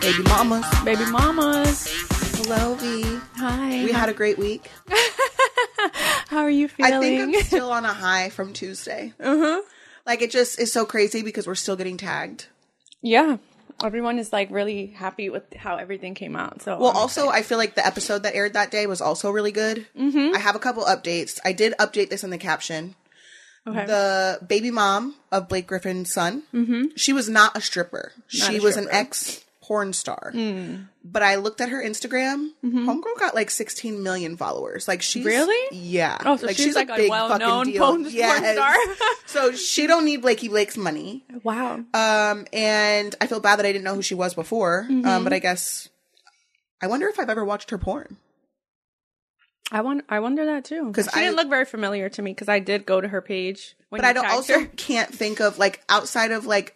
Baby mamas. Baby mamas. Hello, V. Hi. We had a great week. How are you feeling? I think I'm still on a high from Tuesday. Uh-huh. Like it just is so crazy because we're still getting tagged. yeah. Everyone is like really happy with how everything came out. So Well, I'm also, I feel like the episode that aired that day was also really good. Mm-hmm. I have a couple updates. I did update this in the caption. Okay. The baby mom of Blake Griffin's son, mm-hmm. she was not a stripper. she a was an ex porn star. But I looked at her Instagram. Homegirl got like 16 million followers. Like she's Really? yeah. Oh, so she's like a big well-known fucking deal. porn- porn star. so she don't need Blakey Blake's money. wow. Um, and I feel bad that I didn't know who she was before. Mm-hmm. Um, but I guess I wonder if I've ever watched her porn. I want. I wonder that too. Because she didn't look very familiar to me. Because I did go to her page. When But I don't also her. can't think of like outside of like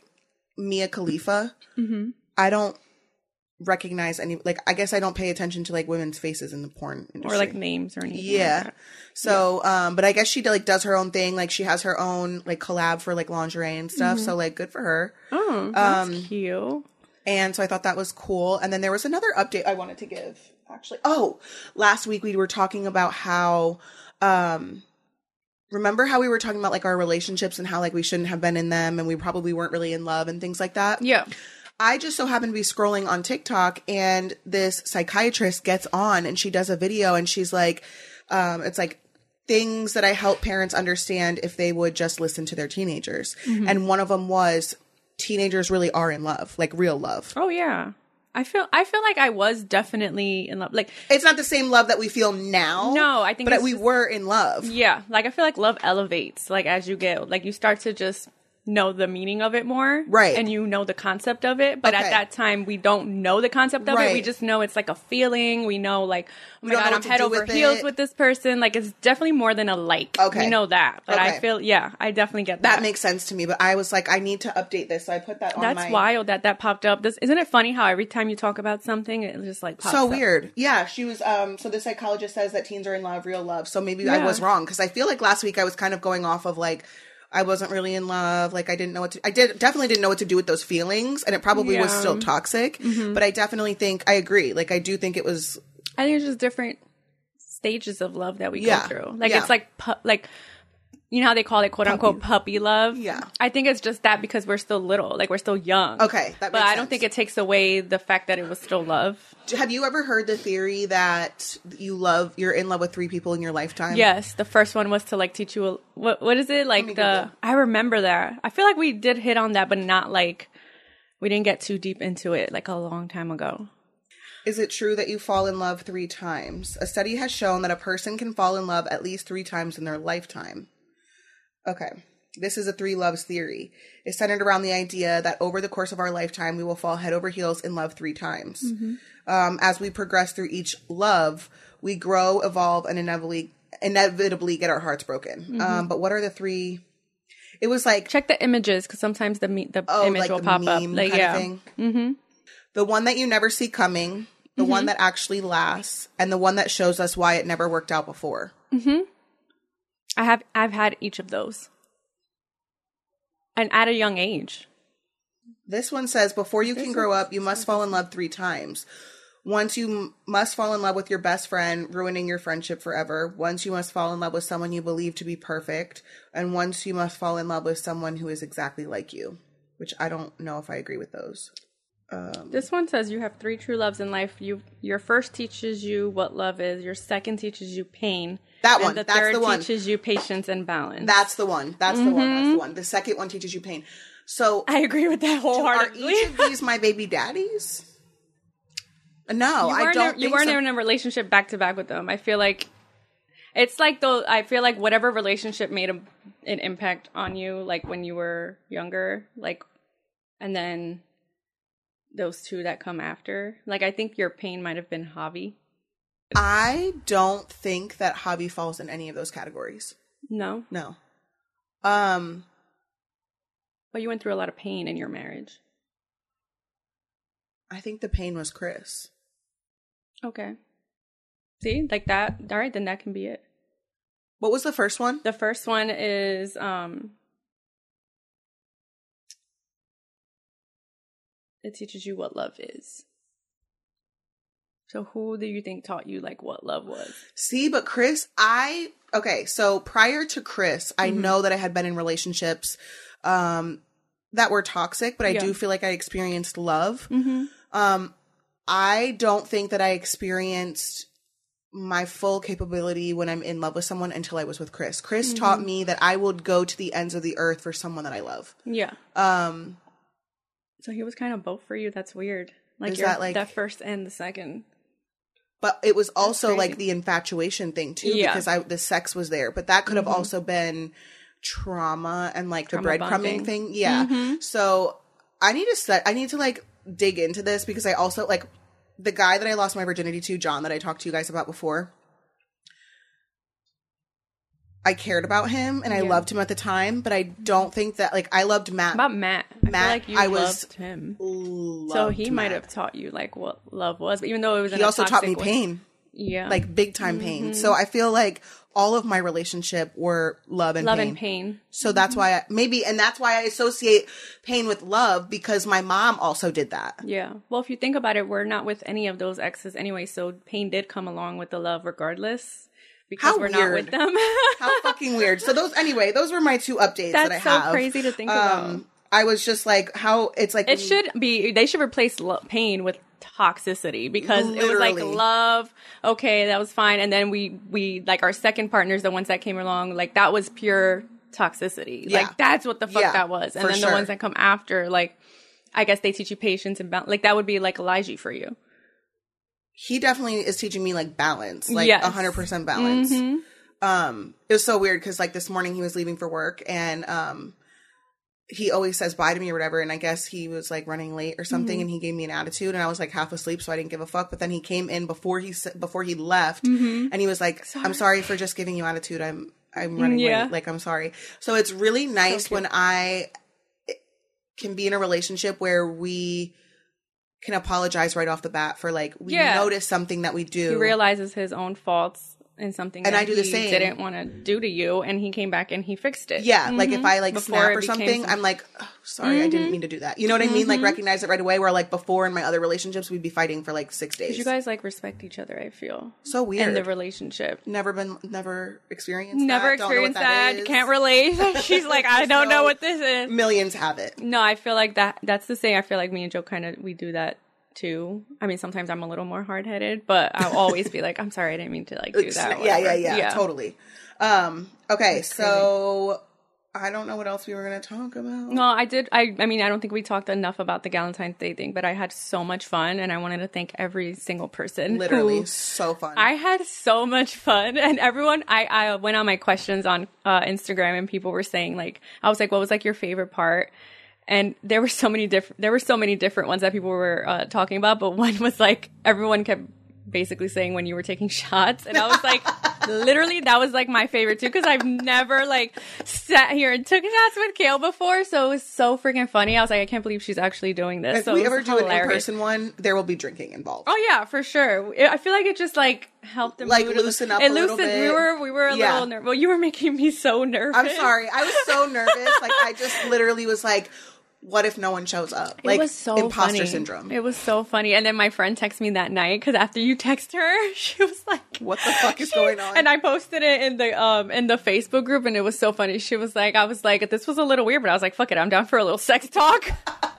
Mia Khalifa. Mm-hmm. I don't recognize any. Like I guess I don't pay attention to like women's faces in the porn industry or like names or anything. Yeah. Like. So, um, but I guess she like does her own thing. Like she has her own like collab for like lingerie and stuff. So like good for her. Oh, that's Um, cute. And so I thought that was cool. And then there was another update I wanted to give. Actually, oh, last week we were talking about how, um, remember how we were talking about like our relationships and how like we shouldn't have been in them and we probably weren't really in love and things like that. Yeah. I just so happened to be scrolling on TikTok and this psychiatrist gets on and she does a video and she's like, um, it's like things that I help parents understand if they would just listen to their teenagers. And one of them was teenagers really are in love, like real love. Oh yeah. I feel. I feel like I was definitely in love. Like It's not the same love that we feel now. No, I think but we just- were in love. Yeah, like I feel like love elevates like as you get like you start to just know the meaning of it more. Right. And you know the concept of it. But Okay. at that time we don't know the concept of it. We just know it's like a feeling. We know like oh my god, I'm head over with heels it. with this person. Like it's definitely more than a like. Okay. We know that. But I feel yeah, I definitely get that. That makes sense to me, but I was like, I need to update this, so I put that on that's my. wild that that popped up. This isn't it funny how every time you talk about something it just like pops so up. weird. Yeah, she was. Um, so the psychologist says that teens are in love, real love. So maybe I was wrong because I feel like last week I was kind of going off of like I wasn't really in love. Like I didn't know what to. I did definitely didn't know what to do with those feelings, and it probably was still toxic. Mm-hmm. But I definitely think I agree. Like I do think it was. I think it's just different stages of love that we Yeah. go through. Like Yeah. it's like pu- like you know how they call it quote unquote puppy love. Yeah. I think it's just that because we're still little, like we're still young. Okay, that but I don't sense. think it takes away the fact that it was still love. Have you ever heard the theory that you love you're in love with three people in your lifetime? Yes, the first one was to like teach you a, what what is it like the. I remember that. I feel like we did hit on that, but not like we didn't get too deep into it like a long time ago. Is it true that you fall in love three times? A study has shown that a person can fall in love at least three times in their lifetime. Okay. This is a three loves theory. It's centered around the idea that over the course of our lifetime, we will fall head over heels in love three times. Mm-hmm. Um, as we progress through each love, we grow, evolve, and inevitably inevitably get our hearts broken. Um, but what are the three? It was like Check the images because sometimes the me- the oh, image like will pop up. Like yeah. Mm-hmm. The one that you never see coming, the one that actually lasts, and the one that shows us why it never worked out before. I have I've had each of those. And at a young age. This one says before you can grow up, you must fall in love three times. Once you m- must fall in love with your best friend, ruining your friendship forever. Once you must fall in love with someone you believe to be perfect. And once you must fall in love with someone who is exactly like you. Which I don't know if I agree with those. Um, this one says you have three true loves in life. You your first teaches you what love is, your second teaches you pain. That one, the that's third the one. teaches you patience and balance. That's the one. That's the one. That's mm-hmm. the one. The second one teaches you pain. So I agree with that wholeheartedly. are each of these my baby daddies? No, you I weren't, don't. in, you weren't so. in a relationship back to back with them. I feel like it's like though. I feel like whatever relationship made a, an impact on you, like when you were younger, like, and then those two that come after. Like, I think your pain might have been hobby. I don't think that hobby falls in any of those categories. No, No. Um, but you went through a lot of pain in your marriage. I think the pain was Chris. Okay. See, like that. All right, then that can be it. What was the first one? The first one is um it teaches you what love is. So who do you think taught you like what love was? See, but Chris, I okay. So prior to Chris, I Mm-hmm. know that I had been in relationships um, that were toxic, but I Yeah. do feel like I experienced love. Mm-hmm. Um, I don't think that I experienced my full capability when I'm in love with someone until I was with Chris. Chris Mm-hmm. taught me that I would go to the ends of the earth for someone that I love. Yeah. Um, So he was kind of both for you. That's weird. Like that, like- the first and the second. but it was also like the infatuation thing too Yeah. because I the sex was there, but that could have Mhm. also been trauma and like Trauma the breadcrumbing thing. Yeah. Mhm. So I need to set I need to like dig into this because I also like the guy that I lost my virginity to, John, that I talked to you guys about before. I cared about him and I loved him at the time, but I don't think that like I loved Matt. About Matt. I Matt, feel like you I was- loved him. so loved he might have taught you like what love was, but even though it was He also taught me way- pain. Yeah. like big time pain. Mm-hmm. So I feel like all of my relationship were love and love pain. and pain. So that's why I, maybe, and that's why I associate pain with love because my mom also did that. Yeah. Well, if you think about it, we're not with any of those exes anyway, so pain did come along with the love regardless because How we're weird. not with them. How fucking weird. So those, anyway, those were my two updates that I That's so have. crazy to think um, about. I was just like, how it's like it should be they should replace lo- pain with toxicity because it was like love okay that was fine and then we we like our second partners the ones that came along like that was pure toxicity Yeah. like that's what the fuck Yeah, that was and then sure. the ones that come after like i guess they teach you patience and balance like that would be like elijah for you he definitely is teaching me like balance, like Yes. a hundred percent balance. Mhm. Um, it was so weird because like this morning he was leaving for work and um, he always says bye to me or whatever. And I guess he was like running late or something, Mm-hmm. and he gave me an attitude, and I was like half asleep, so I didn't give a fuck. But then he came in before he before he left, Mm-hmm. and he was like, "I'm sorry for just giving you attitude. I'm I'm running Yeah. late. Like I'm sorry." So it's really nice when I can be in a relationship where we can apologize right off the bat for like we Yeah. notice something that we do. he realizes his own faults and something And that I do the he same. didn't want to do to you and he came back and he fixed it Yeah, like if Mhm. I like Before snap or something, some- I'm like, oh, sorry, I didn't mean to do that. You know what I mean? Like recognize it right away. Where like before in my other relationships, we'd be fighting for like six days. You guys like respect each other, I feel. so weird. In the relationship. never been, never experienced. Never that. Don't know what experienced that. is. Can't relate. She's like, I don't know what this is. Millions have it. No, I feel like that. That's the same. I feel like me and Joe kind of we do that too. I mean, sometimes I'm a little more hard headed, but I'll always be like, I'm sorry, I didn't mean to like do that. yeah, yeah, whatever. yeah, totally. Um. Okay, so I don't know what else we were gonna talk about. No, I did. I, I mean, I don't think we talked enough about the Valentine's Day thing, but I had so much fun, and I wanted to thank every single person. Literally, who- so fun. I had so much fun, and everyone. I I went on my questions on uh, Instagram, and people were saying like, I was like, what was like your favorite part? And there were so many different. There were so many different ones that people were uh, talking about, but one was like everyone kept basically saying when you were taking shots, and I was like, literally, that was like my favorite too because I've never like sat here and took shots with Kale before, so it was so freaking funny. I was like, I can't believe she's actually doing this. if so we ever do an in-person one, there will be drinking involved. Oh yeah, for sure. I feel like it just like helped Like, loosen up It a little loosened. We were we were a Yeah. little nervous. Well, you were making me so nervous. I'm sorry. I was so nervous. like I just literally was like, "What if no one shows up?" It Like was so imposter funny. syndrome. It was so funny. And then my friend texted me that night because after you text her, she was like, What the fuck is going on? And I posted it in the um in the Facebook group, and it was so funny. She was like, I was like, this was a little weird, but I was like, fuck it, I'm down for a little sex talk.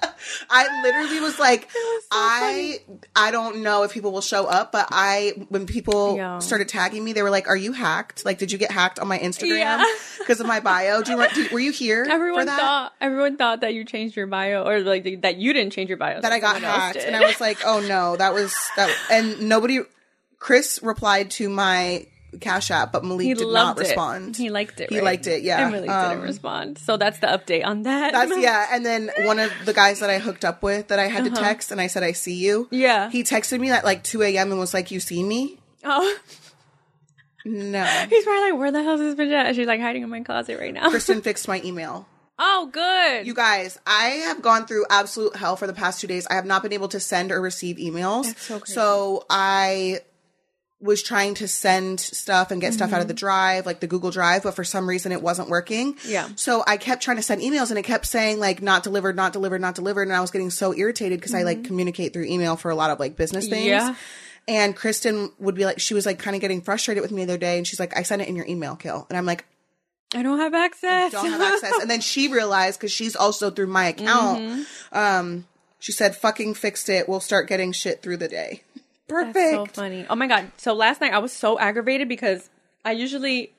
I literally was like, I I don't know if people will show up, but I when people Yeah. started tagging me, they were like, "Are you hacked? Like, did you get hacked on my Instagram Yeah. because of my bio? Do you were you here? Everyone for that? thought everyone thought that you changed your bio or like that you didn't change your bio. that I got hacked, and I was like, "Oh no, that was that." And nobody. Chris replied to my Cash App, but Malik he did not it. respond. He liked it. He right? liked it, yeah. And Malik Um, didn't respond. So that's the update on that. That's yeah, and then one of the guys that I hooked up with that I had to text, and I said, "I see you." Uh-huh. Yeah. he texted me at like two a.m. and was like, "You see me?" Oh, No. he's probably like, "Where the hell is this bitch at?" She's like hiding in my closet right now. Kristen fixed my email. oh, good. You guys, I have gone through absolute hell for the past two days. I have not been able to send or receive emails. That's so crazy. So I was trying to send stuff and get stuff out of the drive, like the Google Drive, but for some reason it wasn't working. Yeah. So I kept trying to send emails and it kept saying like not delivered, not delivered, not delivered. And I was getting so irritated because I like communicate through email for a lot of like business things. Yeah. And Kristen would be like, she was like kind of getting frustrated with me the other day. And she's like, I sent it in your email, Kill. And I'm like, I don't have access. I don't have access. And then she realized because she's also through my account. Mm-hmm. Um, she said, "Fucking fixed it. We'll start getting shit through the day." Perfect. That's so funny. Oh my god. So last night I was so aggravated because I usually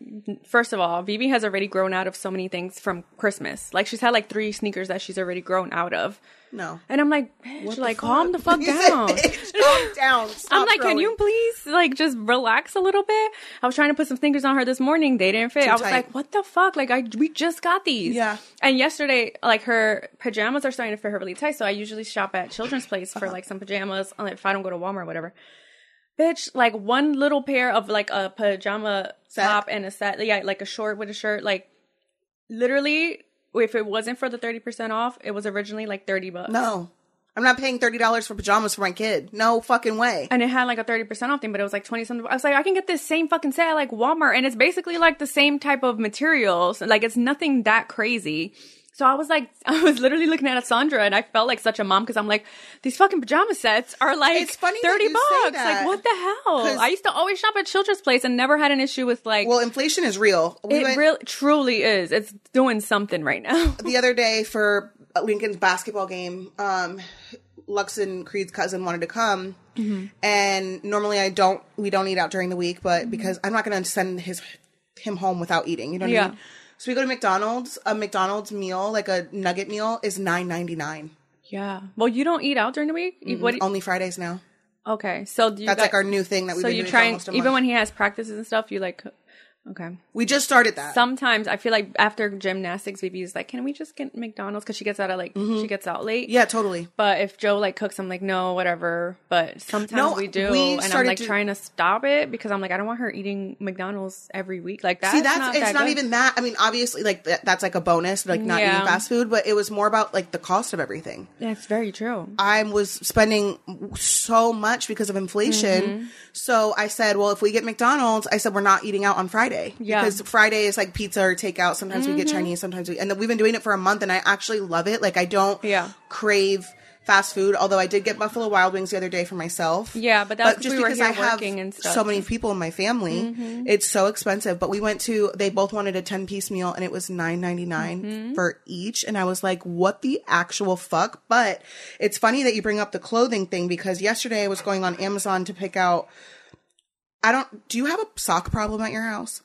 first of all, Vivi has already grown out of so many things from Christmas. Like she's had like three sneakers that she's already grown out of. No. And I'm like, bitch, like fuck? calm the fuck said, down. "Bitch, calm down. I'm Stop like, can you please like just relax a little bit? I was trying to put some sneakers on her this morning. They didn't fit. Too I was tight. like, what the fuck? Like I we just got these. Yeah. And yesterday, like her pajamas are starting to fit her really tight. So I usually shop at Children's Place for like some pajamas uh, if I don't go to Walmart or whatever. Bitch, like one little pair of like a pajama Set? top and a set, yeah, like a short with a shirt, like literally. If it wasn't for the thirty percent off, it was originally like thirty bucks. No, I'm not paying thirty dollars for pajamas for my kid. No fucking way. and it had like a 30% off thing, but it was like 20 something. I was like, I can get this same fucking set at like Walmart and it's basically like the same type of materials. Like it's nothing that crazy. So I was like, I was literally looking at Sandra and I felt like such a mom because I'm like, these fucking pajama sets are like It's funny 30 bucks. Like what the hell? I used to always shop at Children's Place and never had an issue with like, Well, inflation is real. We it went really truly is. It's doing something right now. the other day for Lincoln's basketball game. Um, Lux and Creed's cousin wanted to come, Mm-hmm. and normally I don't. We don't eat out during the week, but because I'm not going to send his him home without eating, you know what Yeah. I mean. So we go to McDonald's. A McDonald's meal, like a nugget meal, is nine ninety nine. yeah. Well, you don't eat out during the week? You- What? Only Fridays now. okay. So do you That's got- like our new thing that we've so you try and even when he has practices and stuff, you like okay. we just started that. Sometimes I feel like after gymnastics, is like, "Can we just get McDonald's?" Because she gets out of like she gets out late. Mm-hmm. yeah, totally. But if Joe like cooks, I'm like, no, whatever. But sometimes No, we do, we and I'm like to- trying to stop it because I'm like, I don't want her eating McDonald's every week. Like that's See, that's not it's that not good. even that. I mean, obviously, like that, that's like a bonus, like not Yeah. eating fast food, but it was more about like the cost of everything. That's very true. I was spending so much because of inflation. Mm-hmm. So I said, well, if we get McDonald's, I said we're not eating out on Friday Yeah. Mm-hmm. because Friday is like pizza or takeout. Sometimes we get Chinese, sometimes we, and then we've been doing it for a month, and I actually love it. Like I don't Yeah. crave fast food. Although I did get Buffalo Wild Wings the other day for myself. Yeah, but that's 'cause we were here working and stuff. so many people in my family, Mm-hmm. it's so expensive. But we went to they both wanted a ten piece meal, and it was nine ninety Mm-hmm. for each. And I was like, what the actual fuck? But it's funny that you bring up the clothing thing because yesterday I was going on Amazon to pick out. I don't. Do you have a sock problem at your house?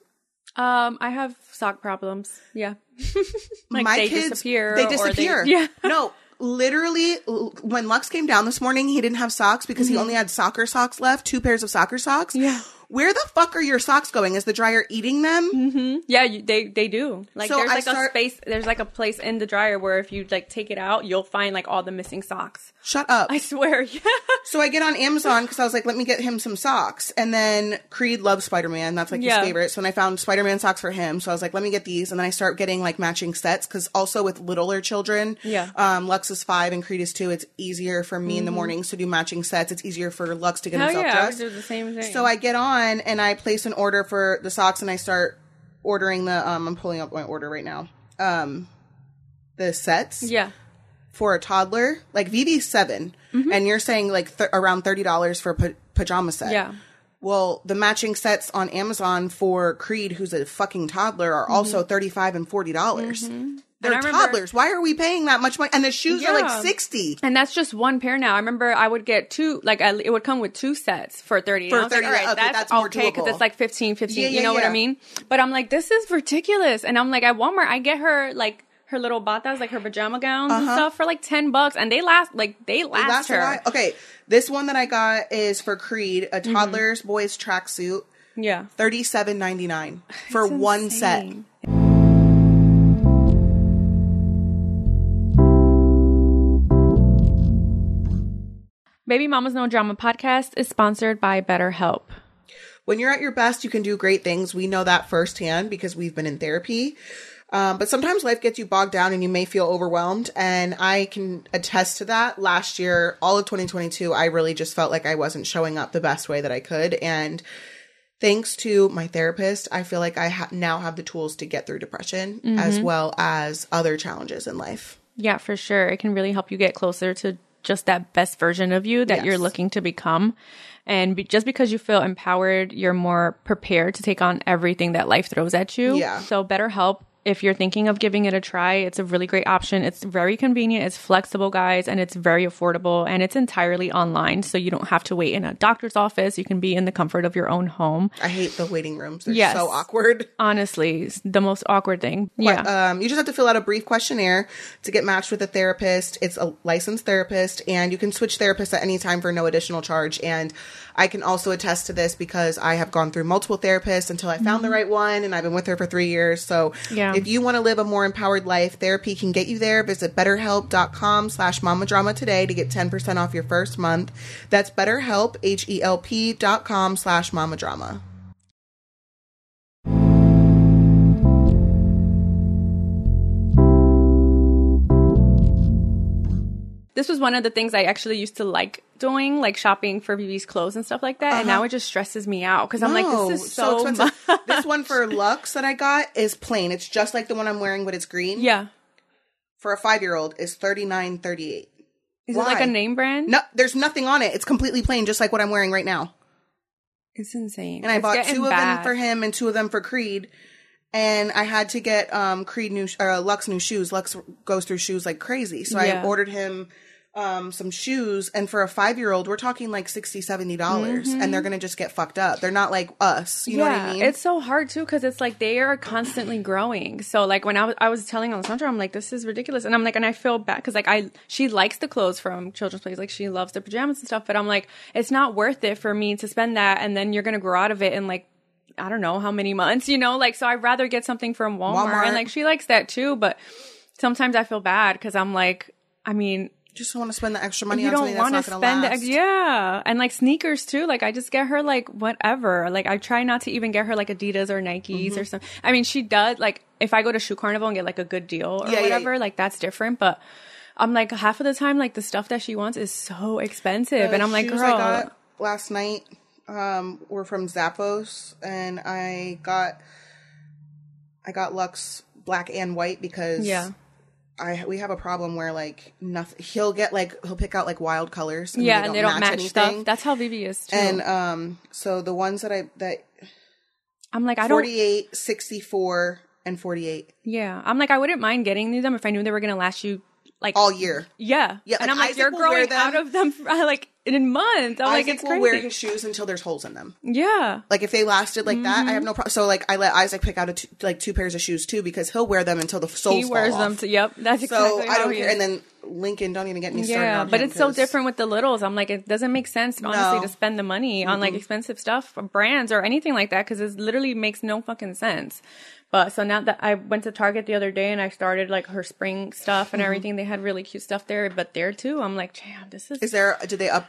Um, I have sock problems. Yeah, like my they kids disappear. They disappear. yeah. no, literally, when Lux came down this morning, he didn't have socks because he only had soccer socks left, two pairs of soccer socks. Mm-hmm. Yeah. Where the fuck are your socks going? Is the dryer eating them? Yeah, you, they they do. Like So there's I like start- a space. There's like a place in the dryer where if you like take it out, you'll find like all the missing socks. Shut up. I swear. Yeah. so I get on Amazon because I was like, let me get him some socks. And then Creed loves Spider Man. That's like Yeah. his favorite. So when I found Spider Man socks for him, so I was like, let me get these. And then I start getting like matching sets because also with littler children, Yeah. um, Lux is five and Creed is two. It's easier for me in the mornings to do matching sets. It's easier for Lux to get Oh himself yeah, I dressed. do the same thing. So I get on and I place an order for the socks and I start ordering the um I'm pulling up my order right now. Um the sets yeah. for a toddler, like Vivi's 7 and you're saying like th- around $30 for a pa- pajama set. Yeah. Well, the matching sets on Amazon for Creed, who's a fucking toddler, are also Mm-hmm. 35 and $40. dollars They're remember- toddlers. Why are we paying that much money? And the shoes are like sixty. And that's just one pair now. I remember I would get two, like I, it would come with two sets for 30. For and I was 30, like, all right, okay, that's, that's more okay because it's like 15, 15, Yeah, you yeah, know what. I mean? But I'm like, this is ridiculous. And I'm like, at Walmart, I get her like her little batas, like her pajama gowns and stuff for like 10 bucks. And they last, like, they last, Uh-huh. They last her. Okay, this one that I got is for Creed, a Mm-hmm. toddler's boys tracksuit, Yeah. thirty seven ninety nine for one set. Baby Mama's No Drama podcast is sponsored by BetterHelp. When you're at your best, you can do great things. We know that firsthand because we've been in therapy. Um, but sometimes life gets you bogged down and you may feel overwhelmed. And I can attest to that. Last year, all of 2022, I really just felt like I wasn't showing up the best way that I could. And thanks to my therapist, I feel like I ha- now have the tools to get through depression as well as other challenges in life. Yeah, for sure. It can really help you get closer to just that best version of you that Yes. you're looking to become. And be, just because you feel empowered, you're more prepared to take on everything that life throws at you. Yeah. So, BetterHelp, if you're thinking of giving it a try, it's a really great option. It's very convenient, it's flexible, guys, and it's very affordable, and it's entirely online. So, you don't have to wait in a doctor's office. You can be in the comfort of your own home. I hate the waiting rooms. They're Yes. so awkward. Honestly, it's the most awkward thing. Yeah. Um, you just have to fill out a brief questionnaire to get matched with a therapist. It's a licensed therapist, and you can switch therapists at any time for no additional charge. And I can also attest to this because I have gone through multiple therapists until I found the right one, and I've been with her for three years. So Mm-hmm. Yeah. if you want to live a more empowered life, therapy can get you there. Visit betterhelp.com slash mamadrama today to get 10% off your first month. That's betterhelp, H-E-L-P dot com slash mamadrama. This was one of the things I actually used to like doing, like shopping for BB's clothes and stuff like that. And now it just stresses me out because I'm like, this is so, expensive. much. this one for Lux that I got is plain. It's just like the one I'm wearing, but it's green. yeah. For a five year old, is thirty nine thirty eight. Is it like a name brand? No, there's nothing on it. It's completely plain, just like what I'm wearing right now. It's insane. And I It's bought two of bad. them for him and two of them for Creed. And I had to get um Creed new uh, Lux new shoes. Lux goes through shoes like crazy, so Yeah. I ordered him um some shoes. And for a five year old, we're talking like 60 70 dollars, and they're gonna just get fucked up. They're not like us. You know what I mean? It's so hard too because it's like they are constantly growing. So like when I was I was telling Alessandra, I'm like, this is ridiculous, and I'm like, and I feel bad because like I she likes the clothes from Children's Place, like she loves the pajamas and stuff, but I'm like, it's not worth it for me to spend that, and then you're gonna grow out of it in like. I don't know how many months, you know, like so I'd rather get something from Walmart, Walmart. and like she likes that too, but sometimes I feel bad because I'm like, I mean, just want to spend the extra money you on don't something that's want to gonna spend the ex- yeah and like sneakers too like i just get her like whatever like i try not to even get her like adidas or nikes Mm-hmm. or something i mean she does like if i go to shoe carnival and get like a good deal or Yeah, yeah, whatever yeah. like that's different but i'm like half of the time like the stuff that she wants is so expensive and i'm like girl I got last night um, were from Zappos, and I got I got Lux black and white because Yeah. I we have a problem where like nothing. He'll get like he'll pick out like wild colors. And yeah and they don't match, anything. stuff that's how vivi is too and um, so the ones that I that i'm like i don't 48, 64, and forty eight yeah i'm like i wouldn't mind getting them if i knew they were gonna last you like all year. yeah Yeah, and like i'm like Isaac you're will growing out of them like in a month i'm I like it's we'll crazy wear his shoes until there's holes in them. yeah Like if they lasted like that, Mm-hmm. I have no problem. So like I let Isaac pick out two, like two pairs of shoes too because he'll wear them until the soles he wears them to yep that's exactly so I don't care. And then Lincoln, don't even get me started. yeah but it's so different with the littles i'm like it doesn't make sense honestly No. to spend the money on like expensive stuff brands or anything like that because it literally makes no fucking sense but so now that i went to target the other day and i started like her spring stuff Mm-hmm. and everything they had really cute stuff there but there too i'm like damn this is Is there? Did they up?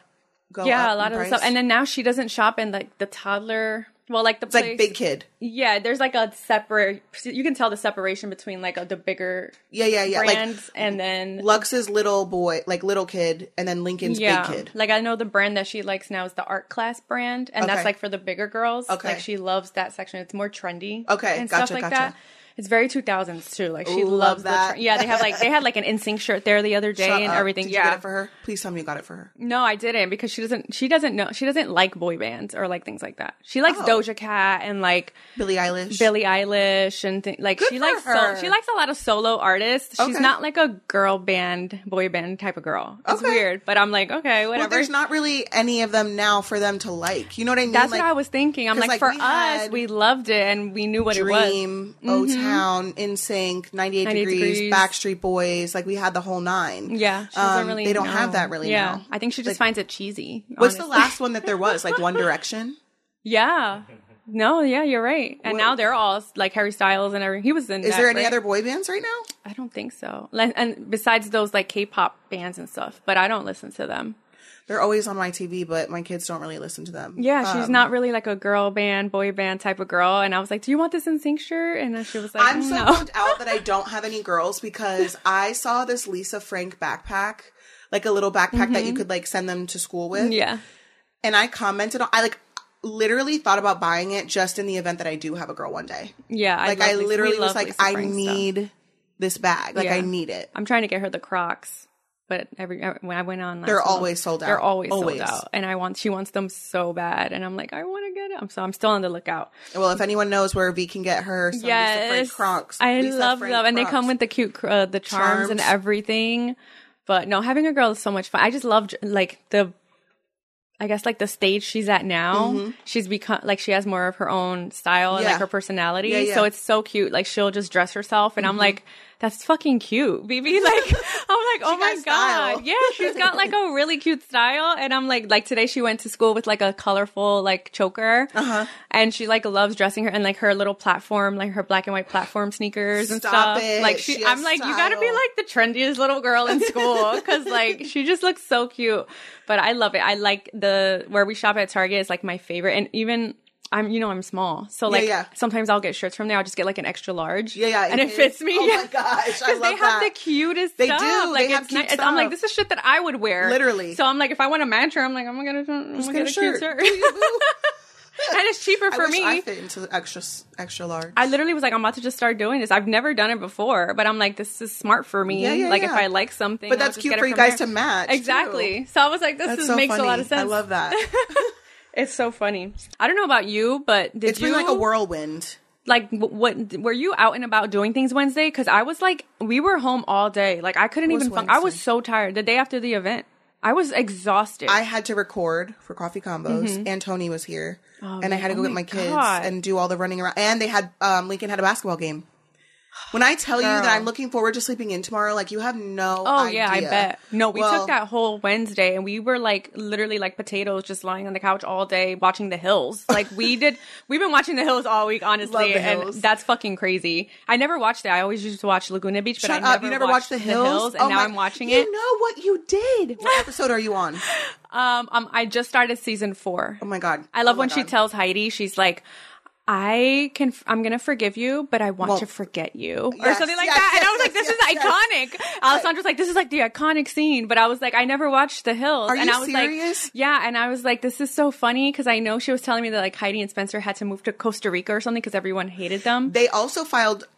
Go yeah up a lot of the price? stuff and then now she doesn't shop in like the toddler well like the it's like big kid. yeah there's like a separate you can tell the separation between like a, the bigger Yeah, yeah, yeah. brands and then Lux's little boy, like little kid, and then Lincoln's yeah. big kid. Like I know the brand that she likes now is the art class brand, and that's like for the bigger girls. Okay. Like she loves that section. It's more trendy. Okay, and gotcha, stuff like gotcha. that. It's very 2000s too. Like she Ooh, love loves the that. tra- yeah, they have like they had like an NSYNC shirt there the other day Shut and up. everything. Did you yeah. get it for her? Please tell me you got it for her. No, I didn't because she doesn't she doesn't know she doesn't like boy bands or like things like that. She likes Oh. Doja Cat and like Billie Eilish. Billie Eilish and th- like Good she likes so she likes a lot of solo artists. She's Okay. not like a girl band, boy band type of girl. It's Okay. weird, but I'm like, okay, whatever. Well, there's not really any of them now for them to like. You know what I mean? That's like, what I was thinking. I'm like, like, for we us, we loved it and we knew what it was. Dream, O Town, NSYNC, 98, 98 degrees, Degrees. Backstreet Boys. Like we had the whole nine. Yeah, Um, really. They don't know. have that really Yeah, now. I think she just Like, finds it cheesy. What's the last one that there was? Like One Direction. Yeah. No, yeah, you're right. And What- now they're all like Harry Styles and everything. He was in. Is that, there any right? other boy bands right now? I don't think so. Like, and besides those like K-pop bands and stuff, but I don't listen to them. They're always on my TV, but my kids don't really listen to them. Yeah, she's Um, not really like a girl band, boy band type of girl. And I was like, "Do you want this NSYNC shirt?" And then she was like, I'm so "No." bummed out that I don't have any girls because I saw this Lisa Frank backpack, like a little backpack that you could like send them to school with. Mm-hmm. yeah, And I commented on, I like literally thought about buying it just in the event that I do have a girl one day. yeah. Like love I literally we was like, Lisa I Frank stuff. need this bag. Like I need it. I'm trying to get her the Crocs, but every uh, when I went on, They're month, always sold out. They're always, Always. sold out, and I want she wants them so bad, and I'm like, I want to get them, so I'm still on the lookout. Well, if anyone knows where V can get her some Lisa Frank yes, Crocs, I Lisa love Frank them, and they come with the cute uh, the charms, and everything. But no, having a girl is so much fun. I just love like the. I guess like the stage she's at now, she's become like she has more of her own style and Mm-hmm. Like her personality. Yeah, yeah. So it's so cute. Like she'll just dress herself, and I'm like, that's fucking cute, BB. Like I'm like, oh my style. god, yeah, she's got like a really cute style, and I'm like, like today she went to school with like a colorful like choker, uh-huh. and she like loves dressing her and like her little platform, like her black and white platform sneakers and Stop stuff. it. Like she, She I'm like, you gotta be like the trendiest little girl in school because like she just looks so cute. But I love it. I like the where we shop at Target is like my favorite, and even. I'm, you know, I'm small, so like yeah. sometimes I'll get shirts from there. I'll just get like an extra large, Yeah, yeah, and it fits me. Oh my gosh, because they have that. the cutest. They stuff. do. Like They it's cute it's- I'm like, this is shit that I would wear, Literally. So I'm like, if I want a match, I'm like, I'm gonna, I'm gonna get a shirt. shirt, and it's cheaper for me. I fit into extra extra large. I literally was like, I'm about to just start doing this. I've never done it before, but I'm like, this is smart for me. Yeah, yeah, like if. I like something, But that's cute for you guys there. to match, too. Exactly. So I was like, this is, makes a lot of sense. I love that. It's so funny. I don't know about you, but did it's you been like a whirlwind. like what were you out and about doing things Wednesday? Because I was like, we were home all day. Like I couldn't even. Fun- I was so tired the day after the event. I was exhausted. I had to record for Coffee Combos, and Tony was here, and I had to go oh get my my kids God. and do all the running around. And they had um, Lincoln had a basketball game. When I tell you that I'm looking forward to sleeping in tomorrow, like you have no. Oh idea. yeah, I bet. No, we Well, took that whole Wednesday and we were like literally like potatoes just lying on the couch all day watching the hills. Like we did we've been watching the hills all week, honestly. The and Hills. that's fucking crazy. I never watched it. I always used to watch Laguna Beach, but Shut I up! never You never watched, The Hills, and Oh now my- I'm watching you it. know what you did? What episode are you on? Um, um I just started season four. Oh my god! I love Oh when she tells Heidi, she's like, I can, I'm gonna forgive you, but I want Well, to forget you, or yes, something like yes, that. and I was like, this yes, is iconic. Alessandra's like, this is like the iconic scene, but I was like, I never watched The Hills. Are and you I was serious? like, yeah, and I was like, this is so funny because I know she was telling me that like Heidi and Spencer had to move to Costa Rica or something because everyone hated them. They also filed,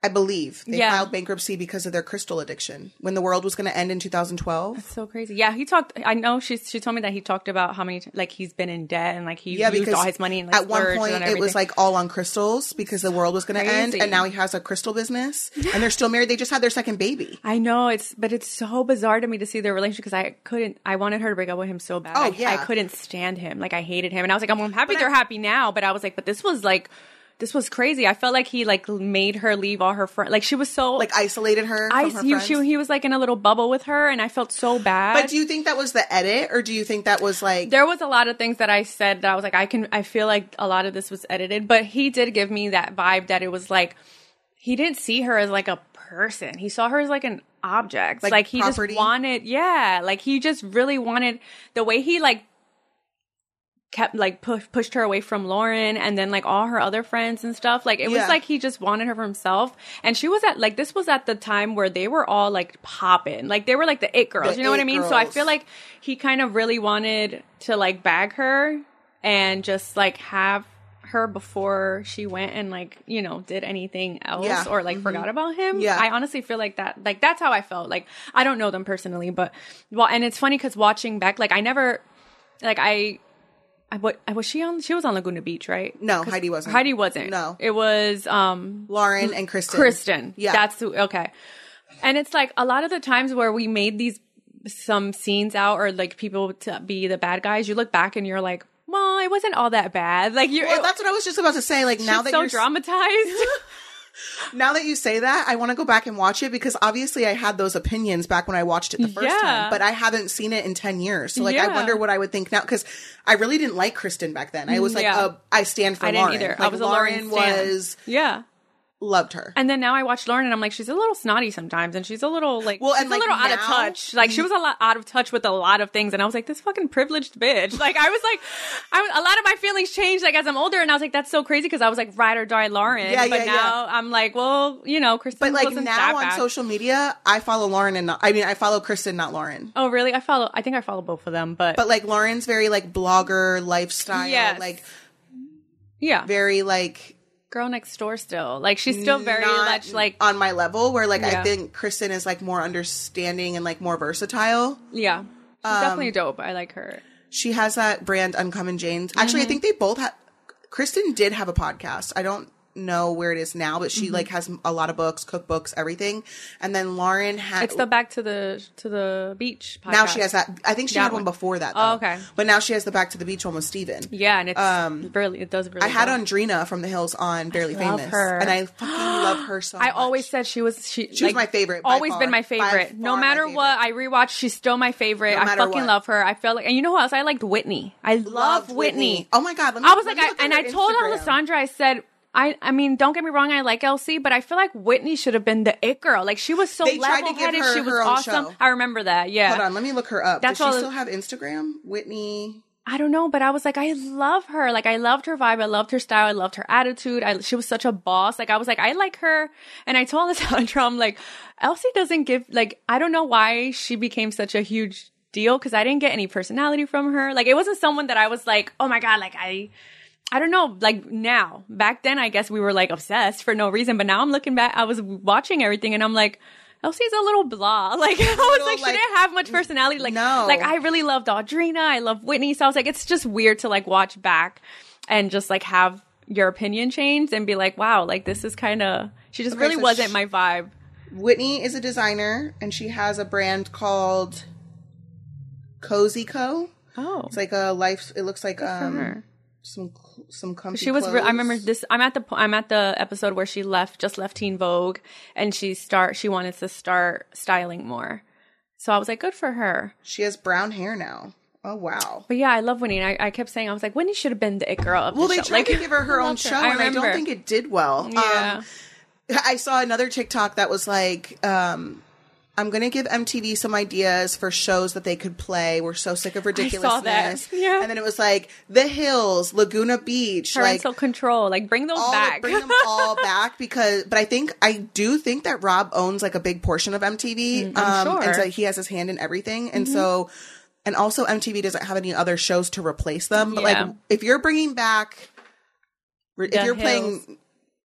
I believe, they Yeah. filed bankruptcy because of their crystal addiction when the world was going to end in 2012. That's so crazy. Yeah, he talked. I know she she told me that he talked about how many like he's been in debt and like he Yeah, used all his money and like at one point it was like all on crystals because the world was going to end, and now he has a crystal business, and they're still married. They just had their second baby. I know it's, but it's so bizarre to me to see their relationship because I couldn't. I wanted her to break up with him so bad. Oh, I, yeah. I couldn't stand him. Like I hated him, and I was like, I'm, I'm happy they're happy now. But I was like, but this was like, this was crazy. I felt like he like made her leave all her friends. Like she was so Like isolated her I from her he, she, he was like in a little bubble with her, and I felt so bad. but do you think that was the edit, or do you think that was like? there was a lot of things that I said that I was like, I can, I feel like a lot of this was edited, but he did give me that vibe that it was like, he didn't see her as like a person. He saw her as like an object. Like Like, he property? just wanted, yeah, like he just really wanted the way he like kept like push, pushed her away from Lauren and then like all her other friends and stuff. Like it Yeah. was like he just wanted her for himself. And she was at like this was at the time where they were all like popping. Like they were like the it girls. The you know what I mean? So I feel like he kind of really wanted to like bag her and just like have her before she went and like you know did anything else Yeah. or like forgot mm-hmm. about him. Yeah. I honestly feel like that. Like that's how I felt. Like I don't know them personally, but well, and it's funny because watching back, like I never, like I. I, what was she on? She was on Laguna Beach, right? No, Heidi wasn't. Heidi wasn't. No. it was um Lauren and Kristen. Kristen. Yeah. That's who, okay. And it's like a lot of the times where we made these some scenes out or like people to be the bad guys, you look back and you're like, well, it wasn't all that bad. Like you're Well, that's what I was just about to say. Like now that so you're so dramatized. now that you say that, I want to go back and watch it because obviously I had those opinions back when I watched it the first Yeah. time, but I haven't seen it in 10 years. So like I wonder what I would think now cuz I really didn't like Kristen back then. I was like Yeah. uh, I stand for I didn't either. Like, I was a Lauren Lauren was yeah. Loved her. And then now I watch Lauren and I'm like, she's a little snotty sometimes and she's a little like, Well, she's and, a like, little out of touch. Like she was a lot out of touch with a lot of things. And I was like, this fucking privileged bitch. Like I was like, I was, a lot of my feelings changed like as I'm older and I was like, that's so crazy because I was like ride or die Lauren. Yeah, but yeah, now I'm like, well, you know, Kristen But like now on bad. social media, I follow Lauren and not, I mean I follow Kristen not Lauren. Oh really? I follow. I think I follow both of them, but, But like Lauren's very like blogger lifestyle, Yes. like yeah, very like girl next door still. Like she's still very much like on my level where like Yeah. I think Kristen is like more understanding and like more versatile. yeah. She's Um, definitely dope. I like her. She has that brand Uncommon James. Actually, I Mm-hmm. think they both have Kristen did have a podcast. I don't know where it is now, but she Mm-hmm. like has a lot of books, cookbooks, everything. And then Lauren had It's the back to the to the beach. Podcast. now she has that. I think she That had one before that. Though. Oh, okay. But now she has the Back to the Beach one with Steven. Yeah, and it's Um, really it does really. I had. Audrina from the Hills on Barely Famous, her. and I fucking love her so. I much. always said she was she. She was my favorite, Always far. been my favorite. No matter favorite. what, I rewatched. She's still my favorite. No I fucking what. love her. I felt like, and you know who else? I liked Whitney. I love Loved Whitney. Oh my god! Let me, I was like, I, and I told. Alessandra, I said. I, I mean, don't get me wrong. I like LC, but I feel like Whitney should have been the it girl. Like she was so They tried to give level-headed. She was awesome. show. I remember that. Yeah. Hold on, let me look her up. That's Does she all- still have Instagram? Whitney. I don't know, but I was like, I love her. Like, I loved her vibe. I loved her style. I loved her attitude. I, she was such a boss. Like, I was like, I like her. And I told Alessandra, I'm like, LC doesn't give, like, I don't know why she became such a huge deal because I didn't get any personality from her. Like, it wasn't someone that I was like, oh my God, like, I, I don't know, like now. Back then, I guess we were like obsessed for no reason. But now I'm looking back, I was watching everything and I'm like, LC's a little blah. Like, I was little, like, she like, didn't have much personality. Like, no. like I really loved Audrina. I love Whitney. So I was like, it's just weird to like watch back and just like have your opinion changed and be like, wow, like this is kind of, she just Okay, really so wasn't sh- my vibe. Whitney is a designer, and she has a brand called Cozy Co. Oh. It's like a life. It looks like um her. Some some comfy. She was. Re- I remember this. I'm at the. I'm at the episode where she left, just left Teen Vogue, and she start. She wanted to start styling more. So I was like, good for her. She has brown hair now. Oh wow. But yeah, I love Whitney. I, I kept saying, I was like, Whitney should have been the it girl of Well, the they show. tried Like, to give her her own show, I and I don't think it did well. Yeah. Um, I saw another TikTok that was like, um, "I'm going to give MTV some ideas for shows that they could play. We're so sick of ridiculousness." Yeah. And then it was like The Hills, Laguna Beach, parental like control. Like, bring those all back. bring them all back because. But I think I do think that Rob owns like a big portion of MTV, Mm, um, and sure. so he has his hand in everything, and so. And also, MTV doesn't have any other shows to replace them. But Yeah. like, if you're bringing back, if The you're Hills. playing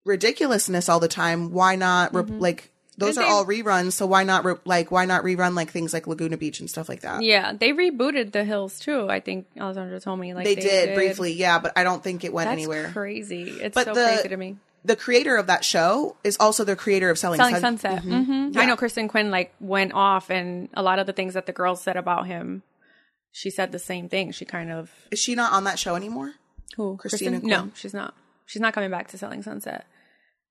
ridiculousness all the time, why not re- like those are they- all reruns? So why not re- like why not rerun like things like Laguna Beach and stuff like that? yeah, they rebooted The Hills too. I think Alessandra told me. Like they, did, briefly, yeah, but I don't think it went That's anywhere. crazy. It's But so the- crazy to me. The creator of that show is also the creator of Selling, Selling Sun- Sunset. Hmm. I know Kristen Quinn like went off, and a lot of the things that the girls said about him, she said the same thing. She kind of Is she not on that show anymore? who Christina Kristen? No, Quinn? she's not. She's not coming back to Selling Sunset.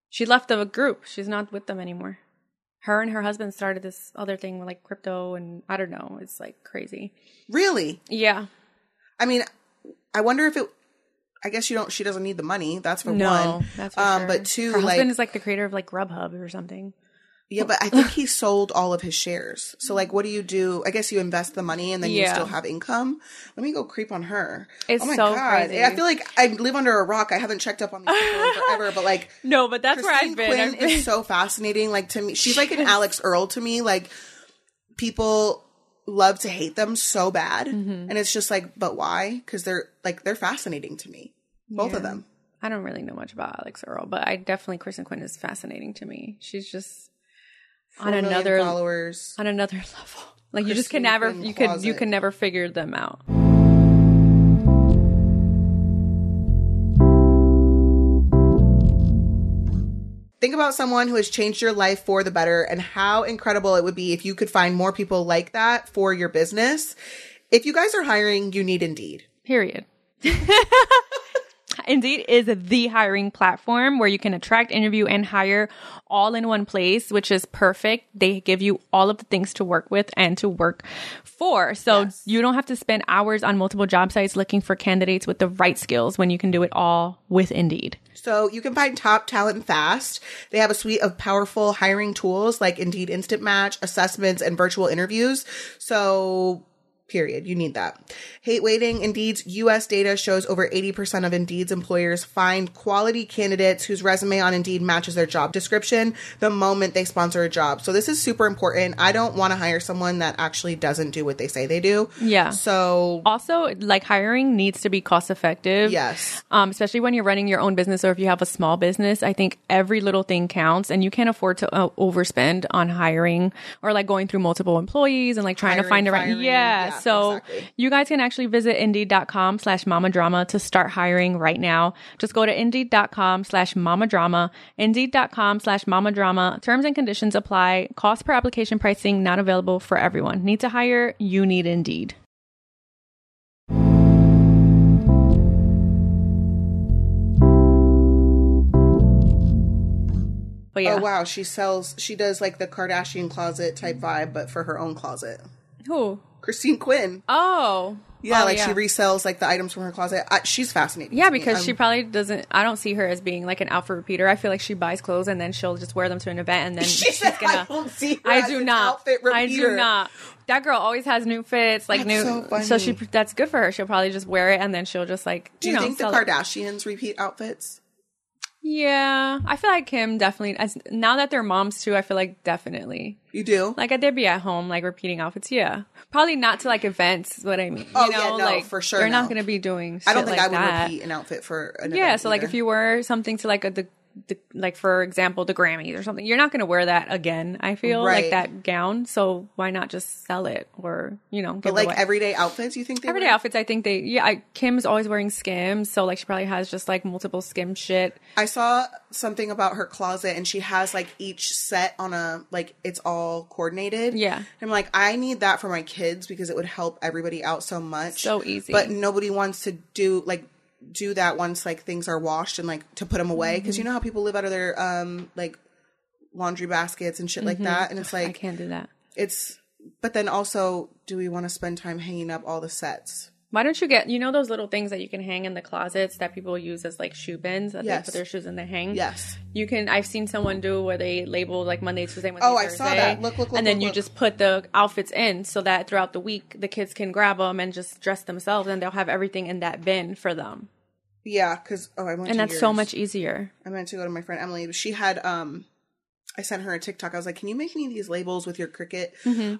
She left the group. She's not with them anymore. Her and her husband started this other thing with like crypto, and I don't know. It's like crazy. Really? Yeah. I mean, I wonder if it. I guess you don't. She doesn't need the money. That's for No, one. that's for um, sure. but two, her like husband is like the creator of like Grubhub or something. Yeah, but I think he sold all of his shares. So, like, what do you do? I guess you invest the money and then you still have income. Let me go creep on her. It's oh my so god! crazy. I feel like I live under a rock. I haven't checked up on these people in forever, but like, No, but that's where Christine I've been. Quinn I've been- is so fascinating. Like to me, she's like an Alix Earle to me. Like people love to hate them so bad, Mm-hmm. and it's just like, but why? Because they're like they're fascinating to me, both of them. I don't really know much about Alix Earle, but I definitely Kristen Quinn is fascinating to me. She's just on another followers. on another level. Like you just can never you could you can never figure them out. Think about someone who has changed your life for the better and how incredible it would be if you could find more people like that for your business. If you guys are hiring, you need Indeed. Period. Indeed is the hiring platform where you can attract, interview, and hire all in one place, which is perfect. They give you all of the things to work with and to work for. So you don't have to spend hours on multiple job sites looking for candidates with the right skills when you can do it all with Indeed. So you can find top talent fast. They have a suite of powerful hiring tools like Indeed Instant Match, assessments, and virtual interviews. So period. You need that. Hate waiting. Indeed's US data shows over 80% of Indeed's employers find quality candidates whose resume on Indeed matches their job description the moment they sponsor a job. So this is super important. I don't want to hire someone that actually doesn't do what they say they do. Yeah. So Also, like hiring needs to be cost effective. yes. um, especially when you're running your own business or if you have a small business, I think every little thing counts and you can't afford to uh, overspend on hiring or like going through multiple employees and like trying to find the right. Yes. Yeah. so exactly. you guys can actually visit indeed.com slash mama drama to start hiring right now. Just go to indeed.com slash mama drama, indeed.com slash mama drama. Terms and conditions apply. Cost per application pricing not available for everyone. Need to hire? You need Indeed. But yeah. Oh wow, she sells she does like the Kardashian closet type vibe but for her own closet. Who? Christine Quinn. Oh. Yeah, Oh, like yeah. she resells like the items from her closet. I, she's fascinating. Yeah, because she probably doesn't. I don't see her as being like an outfit repeater. I feel like she buys clothes and then she'll just wear them to an event and then She she's said, gonna. "I don't see her I as do an not. I do not. That girl always has new fits, like That's new. so funny. So she that's good for her. She'll probably just wear it and then she'll just like. Do you, know, think the sell it. Kardashians repeat outfits? Yeah, I feel like Kim definitely. As now that they're moms too, I feel like definitely. You do? Like they'd be at home, like repeating outfits. Yeah, probably not to like events. is What I mean, Oh, you know, yeah, no, like for sure, they're not going to be doing. I don't think like I would that. repeat an outfit for an Yeah, so like if you were something to like a the, the like for example the Grammys or something, you're not going to wear that again. I feel Right. like that gown. So why not just sell it or you know but it like away. everyday outfits, you think they everyday wear? outfits? I think they yeah. I, Kim's always wearing Skims, so like she probably has just like multiple Skim shit. I saw something about her closet and she has like each set on a like it's all coordinated. Yeah. I'm like, I need that for my kids because it would help everybody out so much. So easy. But nobody wants to do like do that once like things are washed and like to put them away because Mm-hmm. you know how people live out of their um like laundry baskets and shit like that and it's Mm-hmm. I can't do that. it's but then also do we want to spend time hanging up all the sets? Why don't you get you know those little things that you can hang in the closets that people use as like shoe bins that Yes. they put their shoes in the hang? Yes. You can. I've seen someone do where they label like Monday, Tuesday, Wednesday, Oh, I saw that. Look, look, look, and then look, you look. just put the outfits in so that throughout the week the kids can grab them and just dress themselves, and they'll have everything in that bin for them, Yeah, because oh, I went and to that's so much easier. I meant to go to my friend Emily. She had um I sent her a TikTok. I was like, "Can you make me these labels with your Cricut?"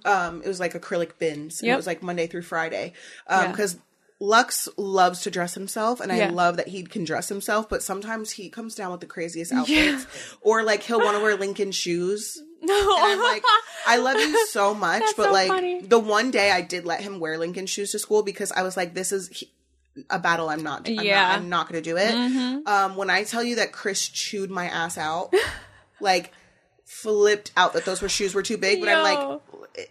Um, it was like acrylic bins. Yep. It was like Monday through Friday. Um, Yeah. because Lux loves to dress himself, and I Yeah. love that he can dress himself. But sometimes he comes down with the craziest outfits, or like he'll want to wear Lincoln shoes. No, And I'm like, I love you so much, That's but so like funny. the one day I did let him wear Lincoln shoes to school because I was like, this is he- a battle I'm not. I'm Yeah. Mm-hmm. not, I'm not going to do it. Um, when I tell you that Chris chewed my ass out, like flipped out that those were shoes were too big, but I'm like,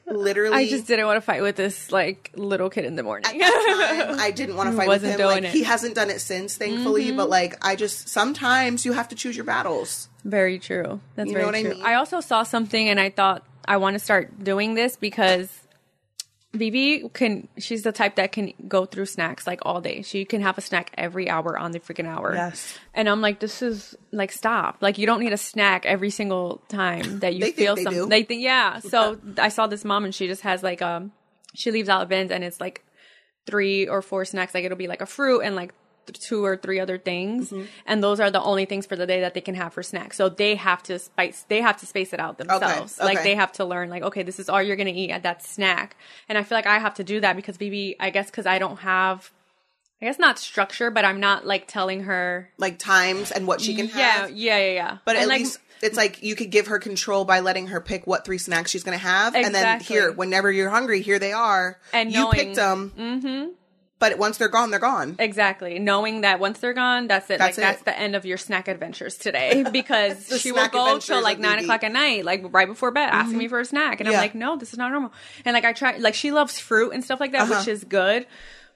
literally, I just didn't want to fight with this like little kid in the morning. that time, I didn't want to fight with him. Like it. Mm-hmm. he hasn't done it since, thankfully. But like, I just sometimes you have to choose your battles. Very true. That's You know very what I true. mean? I also saw something and I thought I want to start doing this because Vivi can she's the type that can go through snacks like all day. She can have a snack every hour on the freaking hour. Yes. And I'm like, this is like stop. Like you don't need a snack every single time that you feel something. They think yeah. So I saw this mom and she just has like um she leaves out bins and it's like three or four snacks. Like it'll be like a fruit and like th- two or three other things, Mm-hmm. and those are the only things for the day that they can have for snacks. So they have to spice. They have to space it out themselves. Like okay. they have to learn. Like okay, this is all you're gonna eat at that snack. And I feel like I have to do that because Vivi. I guess because I don't have I guess not structure, but I'm not like telling her. like times and what she can Yeah, have. yeah, yeah, yeah. Yeah. But And, at like, least it's like you could give her control by letting her pick what three snacks she's going to have, and then here, whenever you're hungry, here they are. And you knowing- picked them, mm-hmm. But once they're gone, they're gone. Exactly. Knowing that once they're gone, that's it. That's like that's the end of your snack adventures today because she will go till like nine o'clock at night, like right before bed, asking me for a snack, and Yeah. I'm like, no, this is not normal. And like I try, like she loves fruit and stuff like that, Uh-huh. which is good,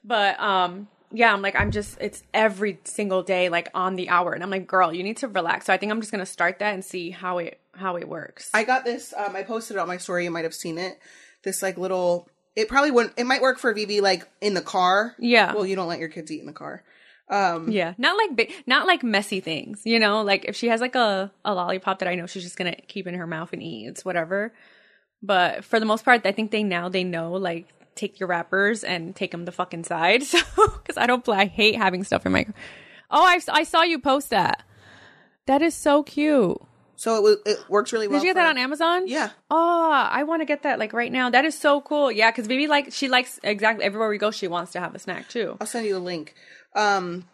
but um. Yeah, I'm like I'm just it's every single day like on the hour and I'm like girl, you need to relax. So I think I'm just going to start that and see how it how it works. I got this. Um, I posted it on my story. You might have seen it. This like little. It probably wouldn't. It might work for Vivi like in the car. Yeah. Well, you don't let your kids eat in the car. Um, yeah, not like big, not like messy things, you know. Like if she has like a a lollipop that I know she's just gonna keep in her mouth and eat, it's whatever. But for the most part, I think they now they know like take your wrappers and take them the fucking side. So because I don't play, I hate having stuff in my. Oh, I I saw you post that. That is so cute. So it was, it works really well. Did you get that on Amazon? Yeah. Oh, I want to get that like right now. That is so cool. Yeah, because Vivi like she likes exactly everywhere we go. She wants to have a snack too. I'll send you the link. Um,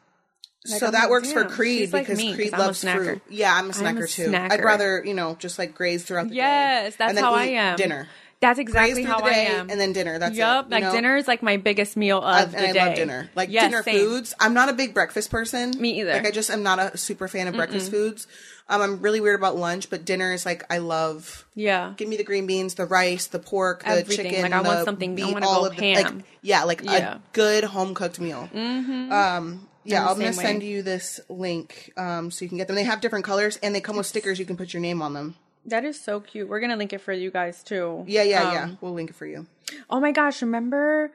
so I'm that like, works for Creed like because me, Creed I'm loves snacker. fruit. Yeah, I'm a I'm a snacker too. snacker. I'd rather you know just like graze throughout the day. Yes, that's and then how I am. Dinner. That's exactly how the day I am. and then dinner. That's Yup, it. like know? dinner is like my biggest meal of I, the and I day. love dinner. Like Yes, dinner same. foods. I'm not a big breakfast person. Me either. Like I just am not a super fan of breakfast foods. Um, I'm really weird about lunch, but dinner is like I love. Yeah. Give me the green beans, the rice, the pork, the Everything. chicken. Like, I want something- I wanna all go of the, like, ham. yeah, like Yeah. a good home cooked meal. Mm-hmm. Um, yeah, I'm gonna same send you this link um, so you can get them. They have different colors and they come with stickers. You can put your name on them. That is so cute. We're gonna link it for you guys too. Yeah, yeah, Um, yeah. We'll link it for you. Oh my gosh, remember?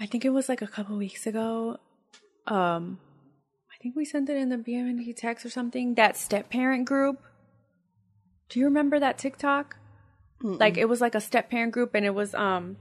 I think it was like a couple weeks ago. Um, think we sent it in the BMND text or something. That step parent group. Do you remember that TikTok? Like it was like a step parent group, and it was um.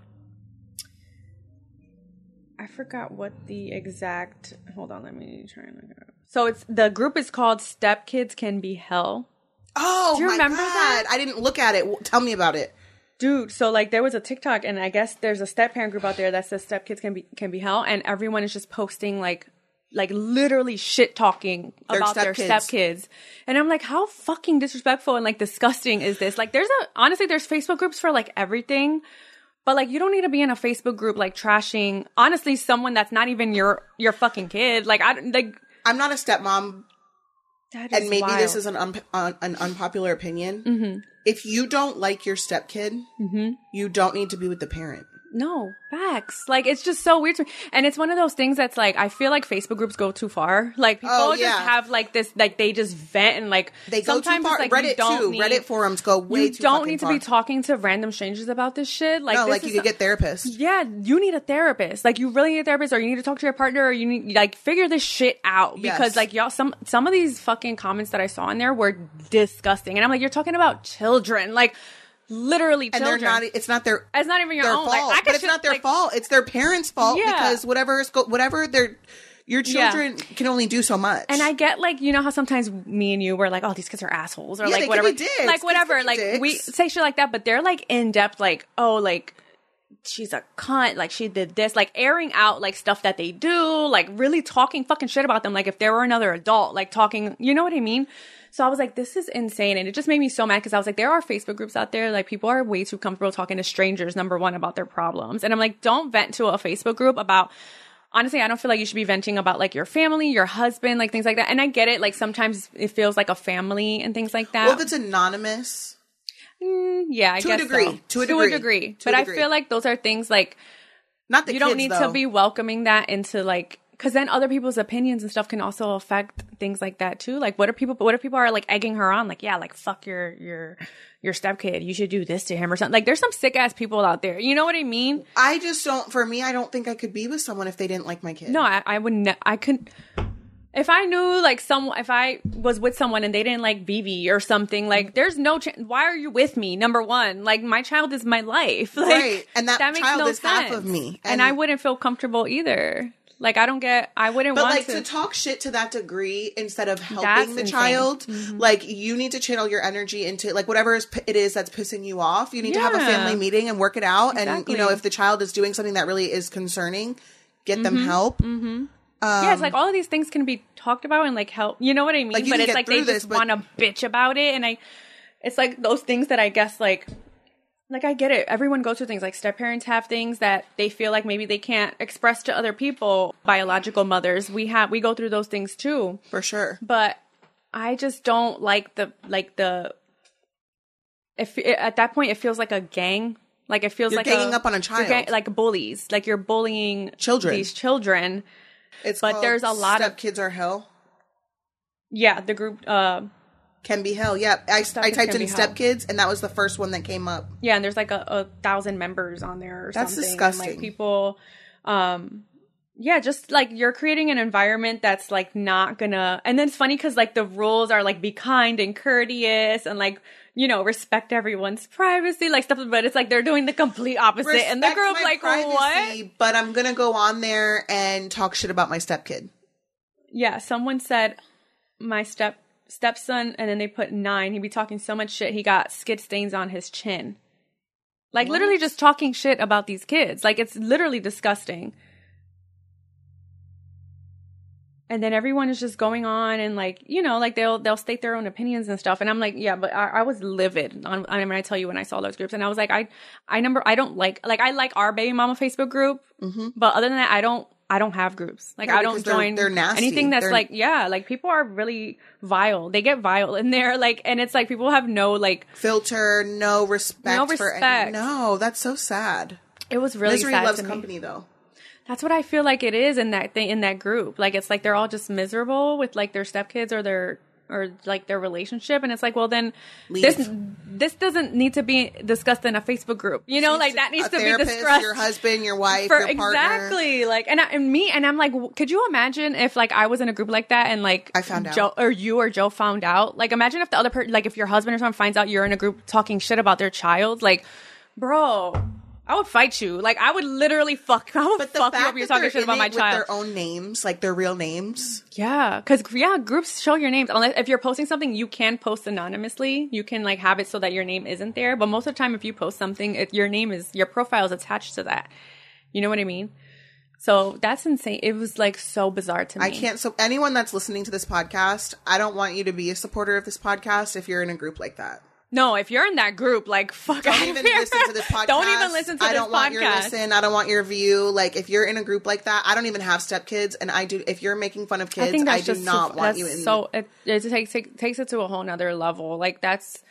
I forgot what the exact. Hold on, let me try and look it up. So it's the group is called Step Kids Can Be Hell. Oh, Do you remember God. that? I didn't look at it. Tell me about it. Dude, so like there was a TikTok and I guess there's a step parent group out there that says step kids can be can be hell and everyone is just posting like like literally shit talking Their about their stepkids. step kids. And I'm like, how fucking disrespectful and like disgusting is this? Like there's a honestly there's Facebook groups for like everything. But like you don't need to be in a Facebook group like trashing honestly someone that's not even your your fucking kid. Like I like I'm not a stepmom, that is and maybe wild. this is an un- un- an unpopular opinion. Mm-hmm. If you don't like your stepkid, you don't need to be with the parent. No, facts. Like it's just so weird to me. And it's one of those things that's like I feel like Facebook groups go too far. Like people Oh, just yeah. have like this like they just vent and like They go too sometimes far. it's like Reddit don't too. need, Reddit forums go way too you too. don't need to far. be talking to random strangers about this shit. Like No, this like you could get therapists. yeah, you need a therapist. Like you really need a therapist, or you need to talk to your partner, or you need like figure this shit out because Yes. like y'all some some of these fucking comments that I saw in there were disgusting, and I'm like, you're talking about children, like literally And children. they're not. It's not their. it's not even your own. fault. Like I could but it's not their like, fault. It's their parents' fault Yeah. because whatever is go- whatever their your Yeah. children can only do so much. And I get like you know how sometimes me and you were like, oh, these kids are assholes or Yeah, like whatever, dicks. like whatever. Like we say shit like that, but they're like in depth, like oh, like she's a cunt, like she did this, like airing out like stuff that they do, like really talking fucking shit about them, like if there were another adult, like talking, you know what I mean? So I was like, this is insane. And it just made me so mad because I was like, there are Facebook groups out there. Like people are way too comfortable talking to strangers, number one, about their problems. And I'm like, don't vent to a Facebook group about honestly, I don't feel like you should be venting about like your family, your husband, like things like that. And I get it. Like sometimes it feels like a family and things like that. well, if it's anonymous, mm, yeah, I to a degree. so. To a degree. To but a I degree. I feel like those are things like not the you don't need though. to be welcoming that into like because then other people's opinions and stuff can also affect things like that too. Like, what if people? What if people are like egging her on? Like, yeah, like fuck your your your stepkid. You should do this to him or something. Like, there's some sick ass people out there. You know what I mean? I just don't. For me, I don't think I could be with someone if they didn't like my kid. No, I, I would. Ne- I couldn't If I knew like someone, if I was with someone and they didn't like Vivi or something, like there's no. Ch- why are you with me? Number one, like my child is my life, like, Right, and that makes child no is half sense. of me, and, and- I wouldn't feel comfortable either. Like I don't get. I wouldn't But want like to. to talk shit to that degree instead of That's helping the insane. child, mm-hmm. like you need to channel your energy into like whatever is, it is that's pissing you off. You need to have a family meeting and work it out. And you know if the child is doing something that really is concerning, get them mm-hmm. help. Mm-hmm. Um, yeah, it's like all of these things can be talked about and like help. You know what I mean? Like, but it's like they this, just but- want to bitch about it, and I, it's like those things that I guess like, like I get it. Everyone goes through things. Like step parents have things that they feel like maybe they can't express to other people. Biological mothers, we have we go through those things too. for sure. But I just don't like the like the. If at that point it feels like a gang. Like it feels You're like ganging a, up on a child. gang- like bullies. Like you're bullying Children. These children. It's But there's a lot of- kids are hell. Yeah, the group. Uh, Can be hell. Yeah, I, I Kids typed Can in Be step kids, and that was the first one that came up. yeah, and there's like a, a thousand members on there. Or That's something. and, disgusting. like people, um, yeah, just like you're creating an environment that's like not gonna. And then it's funny because like the rules are like be kind and courteous and like you know respect everyone's privacy, like stuff. But it's like they're doing the complete opposite, and the Respect group my like what? privacy, But I'm gonna go on there and talk shit about my stepkid. Yeah, someone said my step stepson, and then they put nine. He'd be talking so much shit. He got skid stains on his chin. Like literally just talking shit about these kids. Like it's literally disgusting. And then everyone is just going on and like you know like they'll they'll state their own opinions and stuff and I'm like yeah but I, I was livid on, I mean I tell you when I saw those groups and I was like I I number I don't like like I like our baby mama Facebook group mm-hmm. but other than that I don't I don't have groups like. No, I don't because they're- join they're nasty. anything that's They're- like yeah like people are really vile they get vile in there like and it's like people have no like Filter, no respect. No For any, respect. no, that's so sad. it was really Misery sad loves to me. company, though. That's what I feel like it is in that thing in that group. Like it's like they're all just miserable with like their stepkids or their or like their relationship, and it's like, well, then this Leave. this doesn't need to be discussed in a Facebook group. You know, like that needs to be discussed. Your husband, your wife, for your partner. exactly like and, I, and me and I'm like, could you imagine if like I was in a group like that and like I found out. Joe or you or Joe found out? Like, imagine if the other person, like if your husband or someone finds out you're in a group talking shit about their child, like, bro. I would fight you. Like I would literally fuck. I would But the fuck you up. You're talking shit about my with child. their own names, like their real names. Yeah, because yeah, groups show your names. Unless if you're posting something, you can post anonymously. You can like have it so that your name isn't there. But most of the time, if you post something, it, your name is your profile is attached to that. You know what I mean? So that's insane. It was like so bizarre to me. I can't. So anyone that's listening to this podcast, I don't want you to be a supporter of this podcast if you're in a group like that. No, if you're in that group, like fuck Don't even here. listen to this podcast. don't even listen to I this don't want your podcast. listen. I don't want your view. Like if you're in a group like that, I don't even have stepkids, and I do. If you're making fun of kids, I that's do not too, want you in. So it, it takes it takes it to a whole nother level. Like that's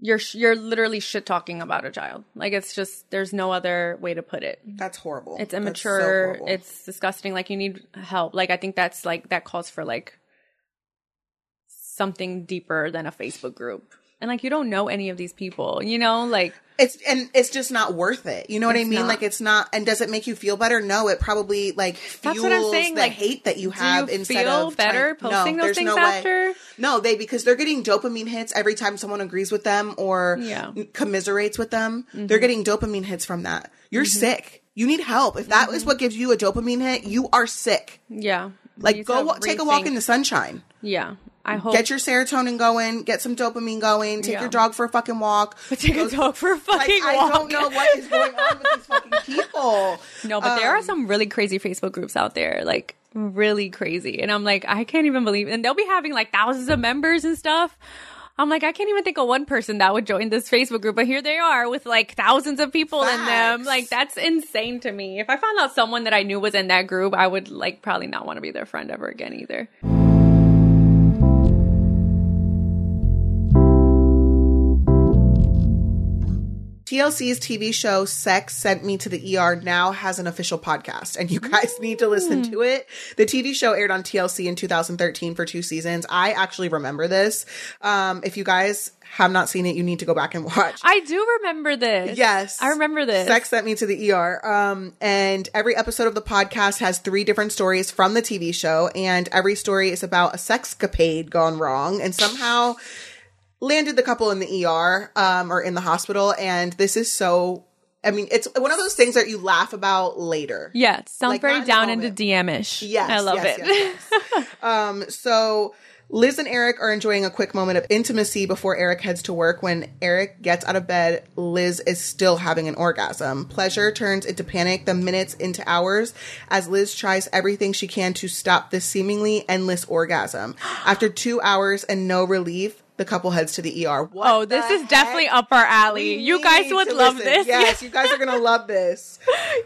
you're you're literally shit talking about a child. Like it's just there's no other way to put it. that's horrible. It's That's so immature. horrible. it's disgusting. Like you need help. Like I think that's like that calls for like something deeper than a Facebook group. And like you don't know any of these people, you know, like It's and it's just not worth it. You know what I mean? not. Like it's not. And does it make you feel better? No, it probably like That's fuels what I'm saying, the like, hate that you have you instead feel of better trying- posting no, those things no way. after? No, they because they're getting dopamine hits every time someone agrees with them or Yeah. Mm-hmm. commiserates with them. They're getting dopamine hits from that. You're sick. You need help. If that is what gives you a dopamine hit, you are sick. yeah. Like go take a walk in the sunshine. Yeah. I hope Get your serotonin going. Get some dopamine going. Take Yeah. your dog for a fucking walk. take a dog for a Like fucking I don't know what is going on with these fucking people. No, but there are Um, some really crazy Facebook groups out there, like really crazy. And I'm like, I can't even believe and they'll be having like thousands of members and stuff. I'm like, I can't even think of one person that would join this Facebook group, but here they are with like thousands of people in them. Like that's insane to me. If I found out someone that I knew was in that group, I would like probably not want to be their friend ever again either. TLC's TV show Sex Sent Me to the ER now has an official podcast, and you guys need to listen to it. The TV show aired on TLC in 2013 for two seasons. I actually remember this. Um, if you guys have not seen it, you need to go back and watch. I do remember this. Yes. I remember this. Sex sent me to the ER. Um, and every episode of the podcast has three different stories from the TV show, and every story is about a sexcapade gone wrong and somehow landed the couple in the ER um, or in the hospital. And this is so. I mean, it's one of those things that you laugh about later. Yeah, it sounds Like, very not in the down into moment. DM ish. Yes, I love yes, it. yes, yes. um, so Liz and Eric are enjoying a quick moment of intimacy before Eric heads to work. When Eric gets out of bed, Liz is still having an orgasm. Pleasure turns into panic, the minutes into hours, as Liz tries everything she can to stop this seemingly endless orgasm. After two hours and no relief, the couple heads to the ER. What Oh, this is definitely up our alley. You guys would love listen. this. Yes, you guys are gonna love this.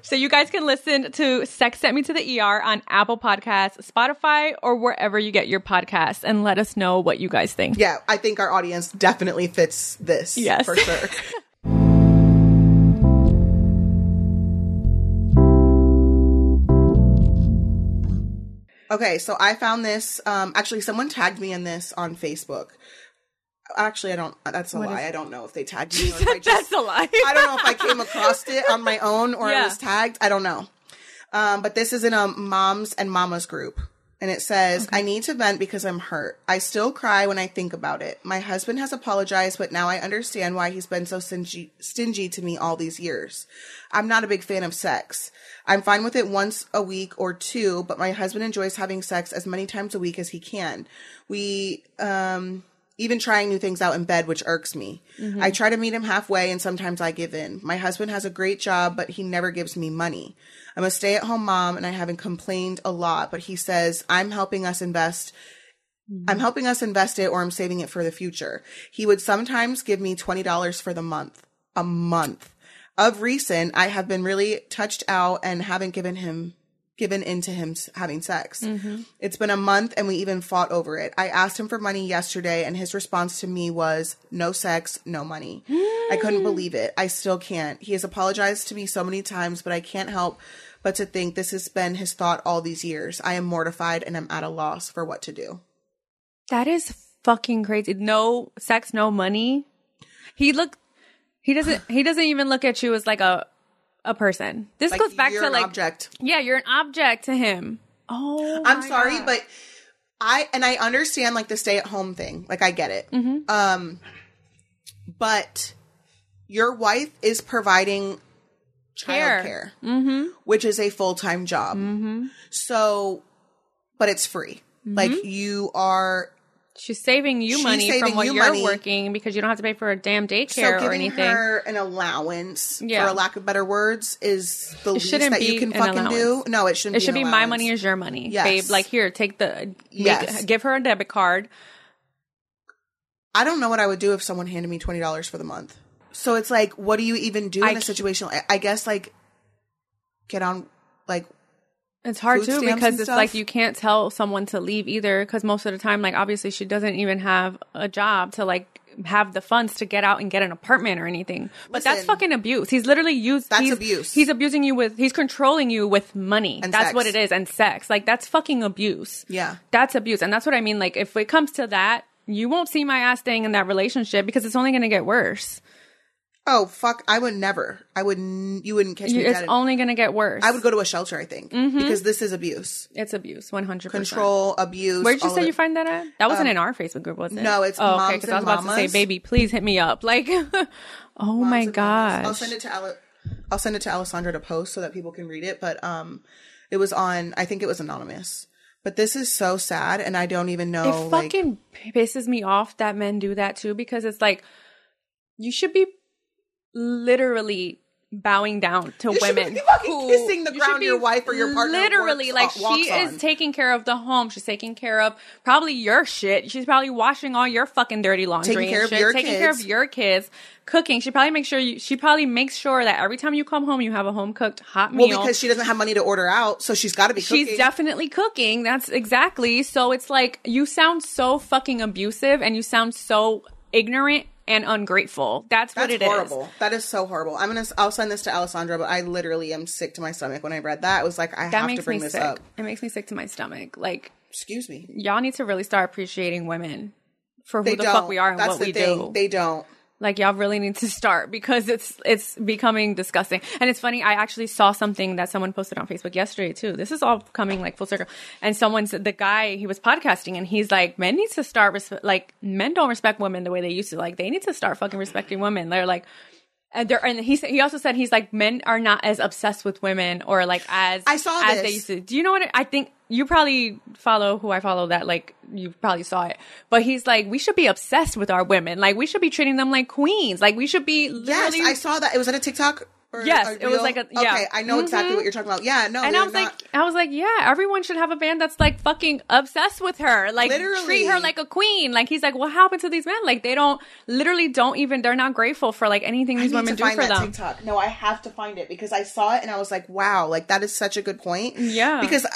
So you guys can listen to Sex Sent Me to the ER on Apple Podcasts, Spotify, or wherever you get your podcasts and let us know what you guys think. Yeah, I think our audience definitely fits this. Yes. for sure. okay, so I found this. Um, actually, someone tagged me in this on Facebook. Actually, I don't. That's a lie. I don't know if they tagged me. Or if I just, That's a lie. I don't know if I came across it on my own or Yeah. it was tagged. I don't know. Um, but this is in a moms and mamas group. And it says, I need to vent because I'm hurt. I still cry when I think about it. My husband has apologized, but now I understand why he's been so stingy, stingy to me all these years. I'm not a big fan of sex. I'm fine with it once a week or two, but my husband enjoys having sex as many times a week as he can. We, um, even trying new things out in bed, which irks me. Mm-hmm. I try to meet him halfway and sometimes I give in. My husband has a great job, but he never gives me money. I'm a stay at home mom and I haven't complained a lot, but he says I'm helping us invest. Mm-hmm. I'm helping us invest it or I'm saving it for the future. He would sometimes give me $20 for the month, a month. Of recent, I have been really touched out and haven't given him given into him having sex. Mm-hmm. It's been a month and we even fought over it. I asked him for money yesterday and his response to me was no sex, no money. I couldn't mm. believe it. I still can't. He has apologized to me so many times, but I can't help but to think this has been his thought all these years. I am mortified and I'm at a loss for what to do. That is fucking crazy. No sex, no money. He look. He doesn't. He doesn't even look at you as like a a person. This Like, goes back to an like object. Yeah, you're an object to him. Oh, I'm my sorry, God. but I and I understand like the stay at home thing. Like I get it. Mm-hmm. Um but your wife is providing Care. child care, mm-hmm. which is a full time job. Mm-hmm. So, but it's free. Like you are she's saving you She's money saving from what you you're money. working because you don't have to pay for a damn so daycare or giving anything. her an allowance, Yeah. for a lack of better words, is the least shouldn't that you can an fucking do. No, it shouldn't. it should an be my money is your money, Yes. babe. Like here, take the make, Yes. give her a debit card. I don't know what I would do if someone handed me twenty dollars for the month. So it's like, what do you even do I in a situation? I guess like get on like It's hard too because it's like you can't tell someone to leave either because most of the time, like obviously she doesn't even have a job to like have the funds to get out and get an apartment or anything. But that's fucking abuse. He's literally used. That's he's, abuse. He's abusing you with. He's controlling you with money. And that's sex. what it is, and sex. Like that's fucking abuse. Yeah. that's abuse, and that's what I mean. Like if it comes to that, you won't see my ass staying in that relationship because it's only going to get worse. Oh fuck, I would never. I would. n- You wouldn't catch me It's dead. only going to get worse. I would go to a shelter. I think because this is abuse, It's abuse, one hundred control, abuse. Where'd you say you find that at? That wasn't in our Facebook group, was it? Um, no, it's oh, okay. Because I was about to say, baby, please hit me up. Like, oh Moms my mamas. I'll send it to Ale- I'll send it to Alessandra to post so that people can read it. But um, it was on. I think it was anonymous. But this is so sad, and I don't even know. it like, fucking pisses me off that men do that too because it's like you should be literally bowing down to You women be who- kissing the ground your wife or your partner literally works- like she is on. taking care of the home she's taking care of probably your shit she's probably washing all your fucking dirty laundry Taking care of your taking care of kids. your kids cooking she probably makes sure you she probably makes sure that every time you come home you have a home cooked hot meal. well, because she doesn't have money to order out, so she's got to be. She's definitely cooking. That's exactly. So it's like you sound so fucking abusive and you sound so ignorant and ungrateful. That's, what That's it is. horrible. That is so horrible. I'm gonna. I'll send this to Alessandra, but I literally am sick to my stomach when I read that. I was like, I That have to bring this sick. up. It makes me sick to my stomach. Like Excuse me. y'all need to really start appreciating women for who They the don't. fuck we are and That's what the we thing. do. They don't. Like y'all really need to start because it's it's becoming disgusting. And it's funny i actually saw something that someone posted on facebook yesterday too. This is all coming like full circle. And someone said the guy he was podcasting and he's like men need to start respe- like men don't respect women the way they used to. Like they need to start fucking respecting women. They're like And there, and he said he also said he's like men are not as obsessed with women or like as I saw as this. they used to. Do you know what I think? You probably follow who I follow that like you probably saw it, but he's like we should be obsessed with our women. Like we should be treating them like queens. Like we should be Yes. I saw that. It was at a TikTok. Yes, it was like a- yeah. Okay, I know exactly mm-hmm. what you're talking about. Yeah, no, and I was not- like, I was like, yeah, everyone should have a band that's like fucking obsessed with her, like Literally. treat her like a queen. Like he's like, what happened to these men? Like they don't, literally don't even, they're not grateful for like anything I these women do find for that them. TikTok. No, I have to find it because I saw it and I was like, wow, like that is such a good point. Yeah. Because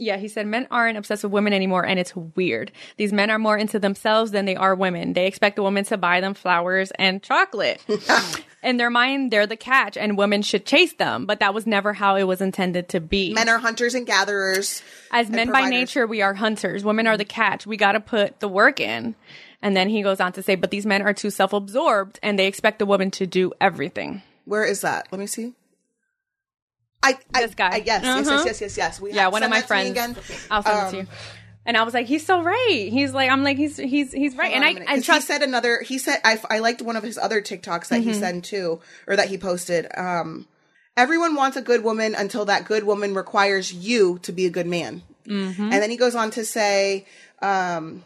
Yeah, he said men aren't obsessed with women anymore, and it's weird. These men are more into themselves than they are women. They expect a woman to buy them flowers and chocolate. In their mind, they're the catch, and women should chase them. But that was never how it was intended to be. men are hunters and gatherers. As and men by nature, we are hunters. Women are the catch. We got to put the work in. And then he goes on to say, but these men are too self absorbed, and they expect the woman to do everything. Where is that? Let me see. I, I This guy. I, yes, yes, Uh-huh. yes, yes, yes, yes. We Yeah, one of my that to me friends. again. I'll send it Um, to you. And I was like, he's so right. He's like, I'm like, he's he's he's right. Hold and I I a minute, and trust he said another. He said I, I liked one of his other TikToks that he Mm-hmm. sent too, or that he posted. Um, everyone wants a good woman until that good woman requires you to be a good man. Mm-hmm. And then he goes on to say, um,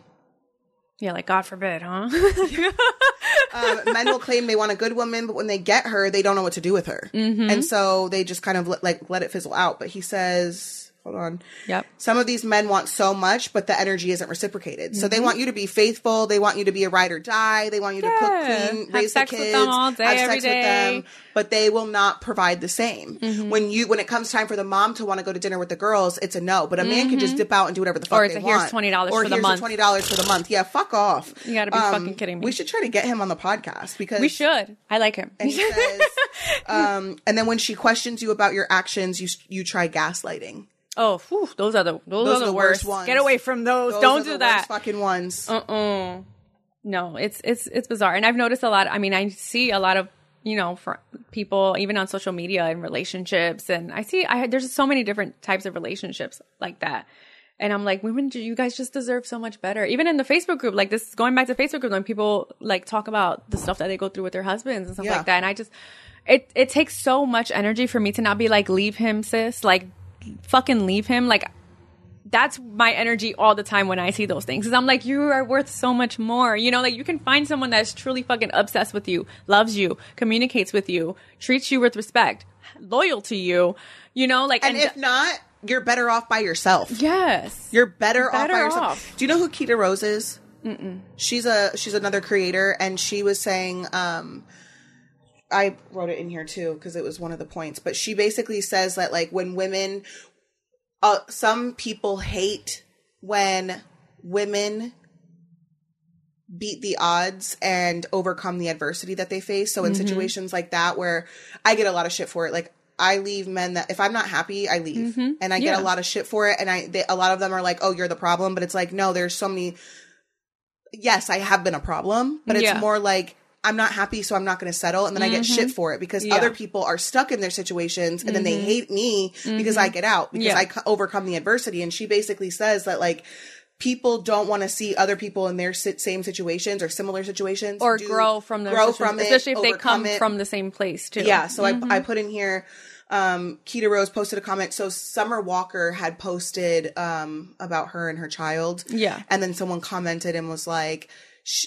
Yeah, like God forbid, huh? um, men will claim they want a good woman, but when they get her, they don't know what to do with her, Mm-hmm. and so they just kind of let, like let it fizzle out. But he says, hold on. yep. Some of these men want so much, but the energy isn't reciprocated. So they Mm-hmm. want you to be faithful. They want you to be a ride or die. They want you to cook, clean, Have raise sex the with kids, them all day, have every sex with day. them, but they will not provide the same. Mm-hmm. When you when it comes time for the mom to want to go to dinner with the girls, it's a no. But a man can just dip out and do whatever the fuck Mm-hmm. Or they a here's want. $20 for the here's month. twenty dollars for the month. Yeah, fuck off. You gotta be fucking kidding me. We should try to get him on the podcast because We should. I like him. And he says, um, and then when she questions you about your actions, you you try gaslighting. Oh, whew, those are the those, Those are the, worst. ones. Get away from those. Those Don't are do the that. worst fucking ones. Uh-uh. No, it's it's it's bizarre, and I've noticed a lot. I mean, I see a lot of you know for people even on social media and relationships, and I see I there's so many different types of relationships like that. And I'm like, women, you guys just deserve so much better. Even in the Facebook group, like this, going back to Facebook group, when people like talk about the stuff that they go through with their husbands and stuff Yeah. like that, and I just, it it takes so much energy for me to not be like, leave him, sis, like, fucking leave him, like that's my energy all the time when I see those things. Cause I'm like, you are worth so much more. You know, like you can find someone that's truly fucking obsessed with you, loves you, communicates with you, treats you with respect, loyal to you, you know, like, And if not, you're better off by yourself. yes. You're better, off by yourself. off. Do you know who Keita Rose is? Mm-mm. She's a she's another creator, and she was saying, um, I wrote it in here too because it was one of the points. But she basically says that like when women, uh, some people hate when women beat the odds and overcome the adversity that they face. So in situations like that where I get a lot of shit for it, like I leave men that if I'm not happy, I leave, and I get a lot of shit for it. And I, they, a lot of them are like, "Oh, you're the problem," but it's like, no, there's so many. Yes, I have been a problem, but it's Yeah. more like I'm not happy, so I'm not going to settle, and then I get shit for it because Yeah. other people are stuck in their situations, and then they hate me because I get out because Yeah. I overcome the adversity. And she basically says that like people don't want to see other people in their same situations or similar situations Or do- grow from their grow from it, especially if they come it. from the same place too. Yeah, so Mm-hmm. I I put in here. Um, Keita Rose posted a comment. So Summer Walker had posted um about her and her child. Yeah. and then someone commented and was like,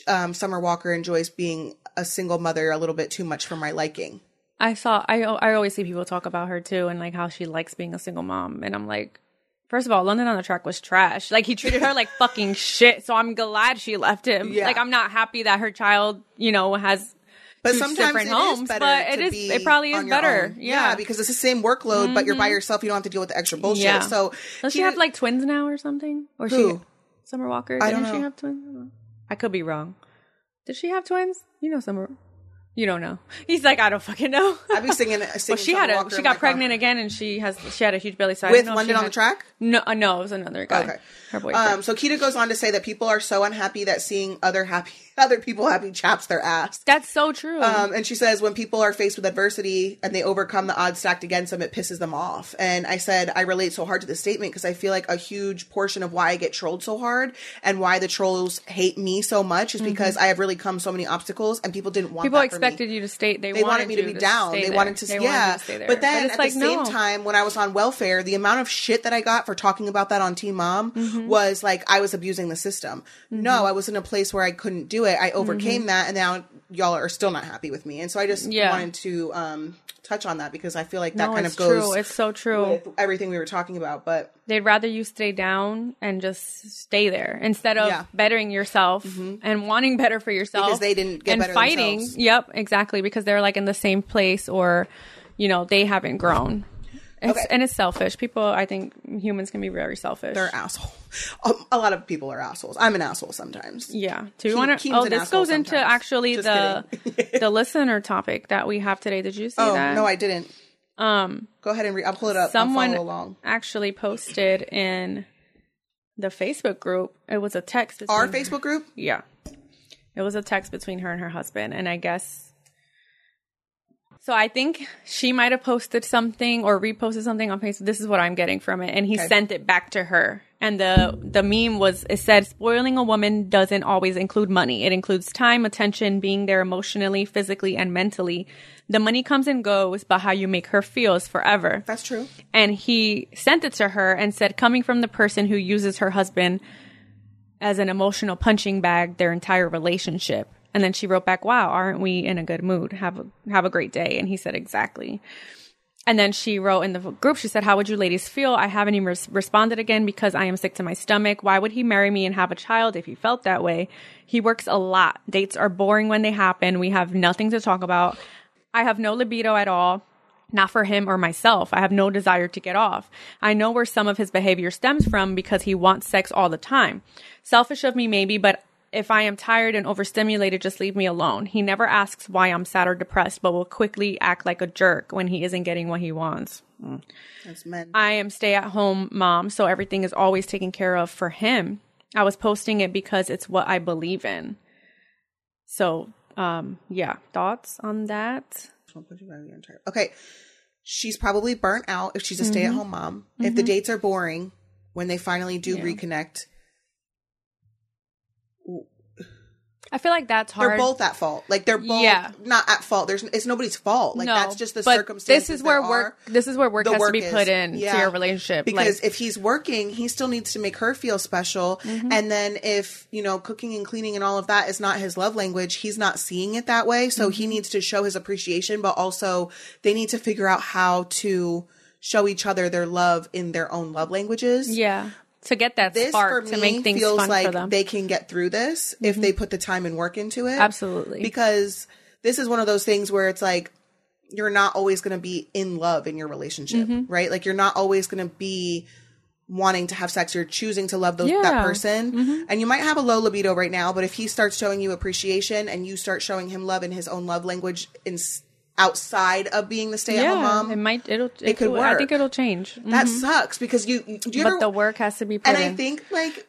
um, "Summer Walker enjoys being a single mother a little bit too much for my liking." I saw. I I always see people talk about her too, and like how she likes being a single mom. And I'm like, first of all, London on the Track was trash. Like he treated her like fucking shit. So I'm glad she left him. Yeah. Like I'm not happy that her child, you know, has. But two sometimes different it is homes, better but it is- it probably is better. Yeah. Mm-hmm. because it's the same workload, but you're by yourself. You don't have to deal with the extra bullshit. Yeah. So Does she Keita- have like twins now or something? Or Who? she Summer Walker? I Didn't don't she know. have twins? I could be wrong. Did she have twins? You know Summer. You don't know. He's like, I don't fucking know. I'd be singing. singing Well, she had a she got my car. pregnant again, and she has she had a huge belly. So with didn't know if she London on the track. No, uh, no, it was another guy. Okay. her boyfriend. Um, so Kita goes on to say that people are so unhappy that seeing other happy other people happy chaps their ass. That's so true. Um, and she says when people are faced with adversity and they overcome the odds stacked against them, it pisses them off. And I said I relate so hard to this statement because I feel like a huge portion of why I get trolled so hard and why the trolls hate me so much is because I have really come so many obstacles and people didn't want Mm-hmm. People expected you to stay. They, they wanted me to be down. They there. wanted to, They wanted yeah. to stay there. But then it's at like, the same no. time, when I was on welfare, the amount of shit that I got for talking about that on Teen Mom Mm-hmm. was like I was abusing the system. No, I was in a place where I couldn't do it. I overcame that, and now y'all are still not happy with me. And so I just Mm-hmm. Yeah. wanted to um, touch on that because I feel like that no, kind of goes true. It's so true. with everything we were talking about. But They'd rather you stay down and just stay there instead of Yeah. Mm-hmm. bettering yourself and wanting better for yourself Because they didn't get and better fighting. themselves. Yep, exactly. Because they're like in the same place or, you know, they haven't grown. It's, Okay. And it's selfish. People, I think humans can be very selfish. they're asshole. Um, a lot of people are assholes. I'm an asshole sometimes. Yeah. Do you want to? Oh, this goes into sometimes. actually Just the the listener topic that we have today. Did you see Oh that? no, I didn't. um, Go ahead and read. I'll pull it up. someone I'll follow along. actually posted in the Facebook group. It was a text. Our Facebook group. Yeah. It was a text between her and her husband, and I guess. So I think she might have posted something or reposted something on Facebook. This is what I'm getting from it, and he Okay. sent it back to her. And the the meme was it said spoiling a woman doesn't always include money. It includes time, attention, being there emotionally, physically, and mentally. The money comes and goes, but how you make her feel is forever That's true. and he sent it to her and said coming from the person who uses her husband as an emotional punching bag their entire relationship and then she wrote back wow aren't we in a good mood? Have a have a great day. And he said exactly. And then she wrote in the group she said how would you ladies feel? I haven't even res- responded again because i am sick to my stomach. Why would he marry me and have a child if he felt that way? He works a lot. Dates are boring when they happen. We have nothing to talk about. I have no libido at all. Not for him or myself. I have no desire to get off. I know where some of his behavior stems from because he wants sex all the time. Selfish of me, maybe, but if I am tired and overstimulated, just leave me alone. He never asks why I'm sad or depressed, but will quickly act like a jerk when he isn't getting what he wants. That's men. I am stay at home mom, so everything is always taken care of for him. I was posting it because it's what I believe in. So, um, yeah, thoughts on that? Okay. She's probably burnt out if she's a stay at Mm-hmm. home mom. If the dates are boring, when they finally do reconnect, I feel like that's hard. they're both at fault. Like they're both Yeah. not at fault. There's it's nobody's fault. Like no, that's just the but circumstances. This is where work. are. This is where work The has work to be is. put in Yeah. to your relationship. because like, if he's working, he still needs to make her feel special. Mm-hmm. And then if, you know, cooking and cleaning and all of that is not his love language, he's not seeing it that way. So Mm-hmm. he needs to show his appreciation, but also they need to figure out how to show each other their love in their own love languages. yeah, to get that This spark to make things feels fun like for them. Mm-hmm. they can get through this if they put the time and work into it. Absolutely. Because this is one of those things where it's like you're not always going to be in love in your relationship, Mm-hmm. right? Like you're not always going to be wanting to have sex. You're choosing to love those, that Yeah. Mm-hmm. person. And you might have a low libido right now, but if he starts showing you appreciation and you start showing him love in his own love language in outside of being the stay at yeah, home mom, it might. It'll. It, could will- I think it'll change. that sucks because you, do you but ever, the work has to be put and in. I think like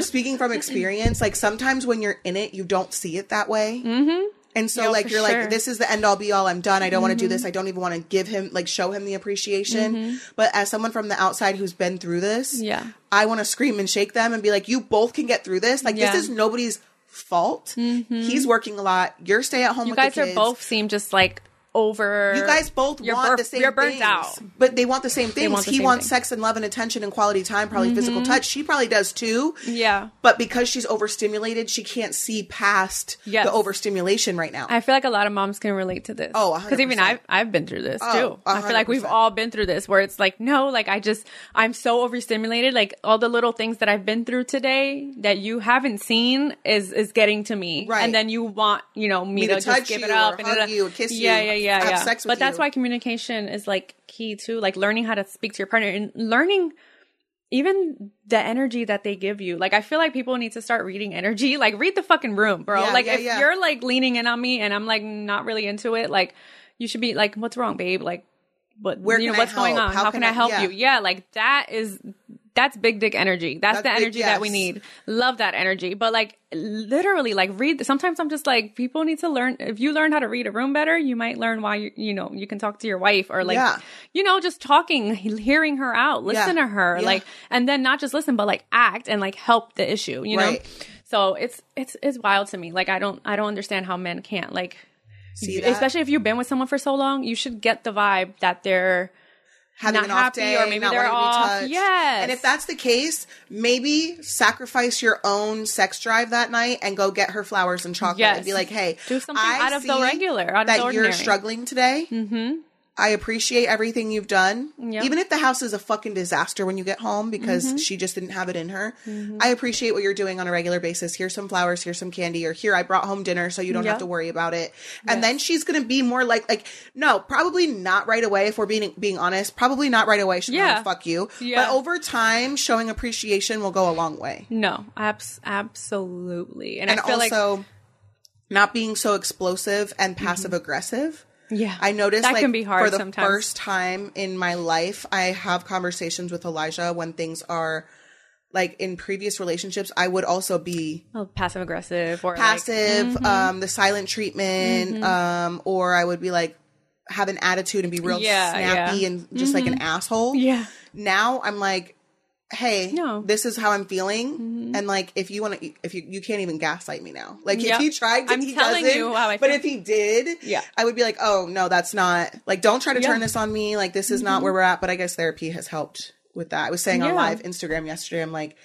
speaking from experience, like sometimes when you're in it, you don't see it that way. Mm-hmm. And so Yeah, like you're sure. like, this is the end all be all. I'm done. I don't want to do this. I don't even want to give him like show him the appreciation. But as someone from the outside who's been through this, Mm-hmm. Yeah. I want to scream and shake them and be like, you both can get through this. Like Yeah. Mm-hmm. this is nobody's fault. Mm-hmm. He's working a lot. You're stay at home. you with the guys are both seem just like over. You guys both you're want bur- the same You're burnt things, out. but they want the same things. want the he same wants thing. sex and love and attention and quality time, probably mm-hmm. physical touch. She probably does too. Yeah. But because she's overstimulated, she can't see past Yes. the overstimulation right now. I feel like a lot of moms can relate to this. Oh, because even 100%. I've I've been through this Oh, too. I feel like we've all been through this, where it's like, no, like I just I'm so overstimulated. Like all the little things that I've been through today that you haven't seen is is getting to me, Right. And then you want you know me, Me to, to just touch give it up and hug you kiss yeah, you, yeah, yeah, have yeah. sex but that's you. why communication is like key too. Like learning how to speak to your partner and learning even the energy that they give you. Like I feel like people need to start reading energy. Like read the fucking room, bro. Yeah, like yeah, if yeah. you're like leaning in on me and I'm like not really into it, like you should be like, what's wrong, babe? Like what Where you know, what's going on? How How, can can, I- help yeah. you? Yeah, like that is that's big dick energy. That's, That's the big- energy that we need. Love that energy. But like literally like read sometimes I'm just like people need to learn if you learn how to read a room better, you might learn why you you know, you can talk to your wife or like Yeah. you know, just talking, hearing her out, listen Yeah. to her, Yeah. like and then not just listen but like act and like help the issue, you know? So it's it's it's wild to me. Like I don't I don't understand how men can't like? Especially if you've been with someone for so long, you should get the vibe that they're having not an off day or maybe not they're wanting to be off. touched. Yes. And if that's the case, maybe sacrifice your own sex drive that night and go get her flowers and chocolate Yes. and be like, "Hey, Do something I out of the regular, out of that the you're struggling today. Mm-hmm. I appreciate everything you've done, Yep. even if the house is a fucking disaster when you get home because Mm-hmm. she just didn't have it in her. I appreciate what you're doing on a regular basis. Here's some flowers, here's some candy, or here I brought home dinner, so you don't have to worry about it. And then she's gonna be more like, like, no, probably not right away. If we're being being honest, probably not right away. She's Yeah. fuck you. Yeah. But over time, showing appreciation will go a long way. no, abs- absolutely. And, And I feel also, like not being so explosive and passive aggressive. Yeah, I noticed that like can be hard for the sometimes. first time in my life, I have conversations with Elijah when things are like in previous relationships. I would also be oh, passive aggressive or like- passive, um, the silent treatment, um, or I would be like have an attitude and be real Yeah, snappy yeah. and just like an asshole. yeah, Now I'm like, hey, No. Mm-hmm. this is how I'm feeling, and like if you want to, if you you can't even gaslight me now. Like Yep. if he tried, to, I'm he telling doesn't. you how I but if he did, Yeah. I would be like, oh no, that's not like don't try to Yeah. Mm-hmm. turn this on me. Like this is not where we're at. But I guess therapy has helped with that. I was saying on live Instagram yesterday, I'm like,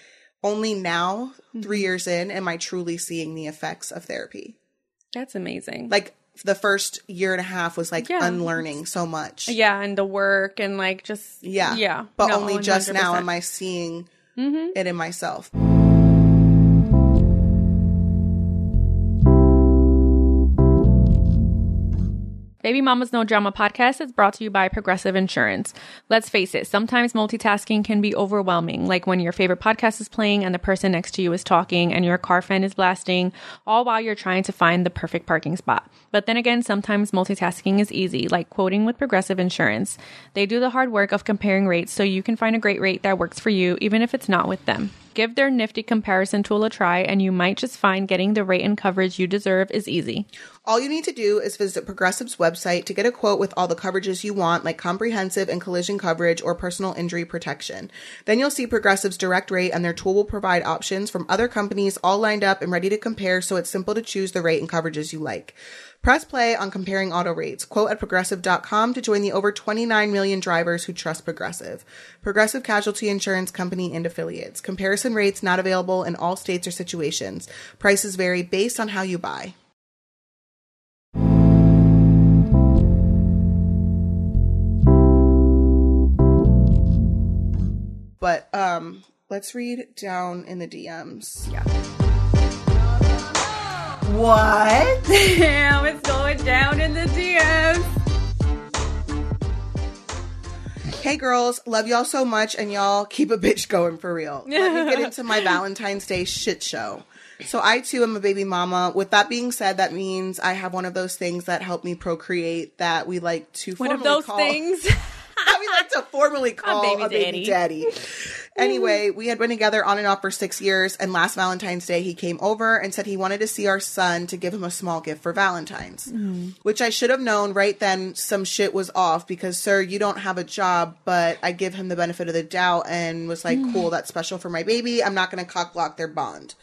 only now, Mm-hmm. three years in, am I truly seeing the effects of therapy. that's amazing. Like the first year and a half was like Yeah. unlearning so much. yeah, and the work and like just Yeah. yeah. But No, only just now 100%. am I seeing Mm-hmm. it in myself. Baby Mama's No Drama podcast is brought to you by Progressive Insurance. Let's face it, sometimes multitasking can be overwhelming, like when your favorite podcast is playing and the person next to you is talking and your car fan is blasting, all while you're trying to find the perfect parking spot. But then again, sometimes multitasking is easy, like quoting with Progressive Insurance. They do the hard work of comparing rates so you can find a great rate that works for you, even if it's not with them. Give their nifty comparison tool a try, and you might just find getting the rate and coverage you deserve is easy. All you need to do is visit Progressive's website to get a quote with all the coverages you want, like comprehensive and collision coverage or personal injury protection. Then you'll see Progressive's direct rate, and their tool will provide options from other companies all lined up and ready to compare, so it's simple to choose the rate and coverages you like. Press play on comparing auto rates. Quote at progressive.com to join the over 29 million drivers who trust Progressive. Progressive Casualty Insurance Company and affiliates. Comparison rates not available in all states or situations. Prices vary based on how you buy. But um let's read down in the DMs. Yeah. What? Damn, it's going down in the DMs. Hey girls, love y'all so much and y'all keep a bitch going for real. Let me get into my Valentine's Day shit show. So I too am a baby mama. With that being said, that means I have one of those things that help me procreate that we like to formally One of those call, things. that we like to formally call baby a baby daddy. Anyway, we had been together on and off for six years, and last Valentine's Day he came over and said he wanted to see our son to give him a small gift for Valentine's. Which I should have known right then some shit was off because, sir, you don't have a job, but I give him the benefit of the doubt and was like, cool, that's special for my baby. I'm not going to cock block their bond.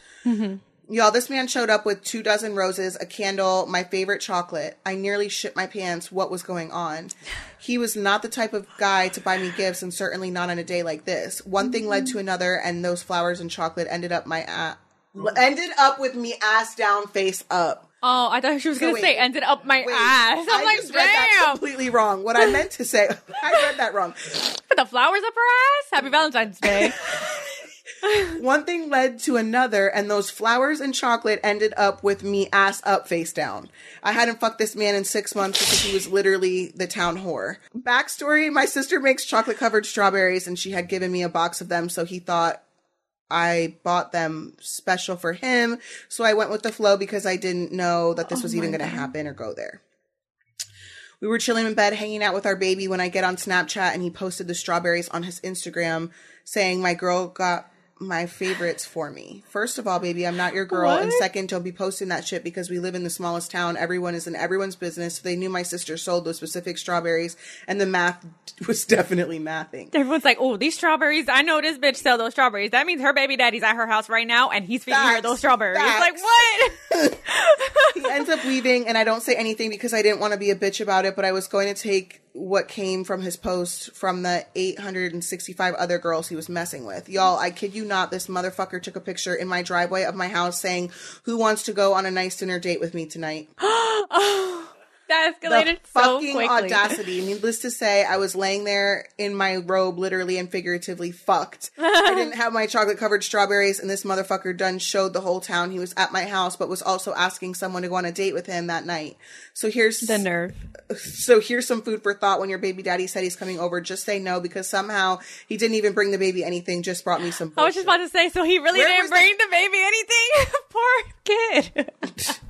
Y'all, this man showed up with two dozen roses, a candle, my favorite chocolate. I nearly shit my pants. What was going on? He was not the type of guy to buy me gifts, and certainly not on a day like this. One thing led to another, and those flowers and chocolate ended up my a- ended up with me ass down, face up. Oh, I thought she was So gonna wait. say ended up my Wait, ass. I'm I like, just read that completely wrong. What I meant to say, I read that wrong. Put the flowers up her ass. Happy Valentine's Day. One thing led to another, and those flowers and chocolate ended up with me ass up, face down. I hadn't fucked this man in six months because he was literally the town whore. Backstory my sister makes chocolate covered strawberries, and she had given me a box of them, so he thought I bought them special for him. So I went with the flow because I didn't know that this oh was even going to happen or go there. We were chilling in bed, hanging out with our baby when I get on Snapchat and he posted the strawberries on his Instagram saying, My girl got my favorites for me. First of all, baby, I'm not your girl. And second, don't be posting that shit because we live in the smallest town. Everyone is in everyone's business. They knew my sister sold those specific strawberries, and the math was definitely mathing. Everyone's like, "Oh, these strawberries! I know this bitch sell those strawberries. That means her baby daddy's at her house right now, and he's feeding her those strawberries." Facts. Like what? he ends up leaving, and I don't say anything because I didn't want to be a bitch about it, but I was going to take what came from his post from the 865 other girls he was messing with. Y'all, I kid you not, this motherfucker took a picture in my driveway of my house saying, Who wants to go on a nice dinner date with me tonight? Oh. that The escalated so fucking quickly. audacity. Needless to say, I was laying there in my robe, literally and figuratively fucked. I didn't have my chocolate covered strawberries, and this motherfucker done showed the whole town he was at my house, but was also asking someone to go on a date with him that night. So here's The nerve. so here's some food for thought when your baby daddy said he's coming over. Just say no because somehow he didn't even bring the baby anything, just brought me some I was just about to say, so he really Where didn't was the- bring the baby anything. Poor kid.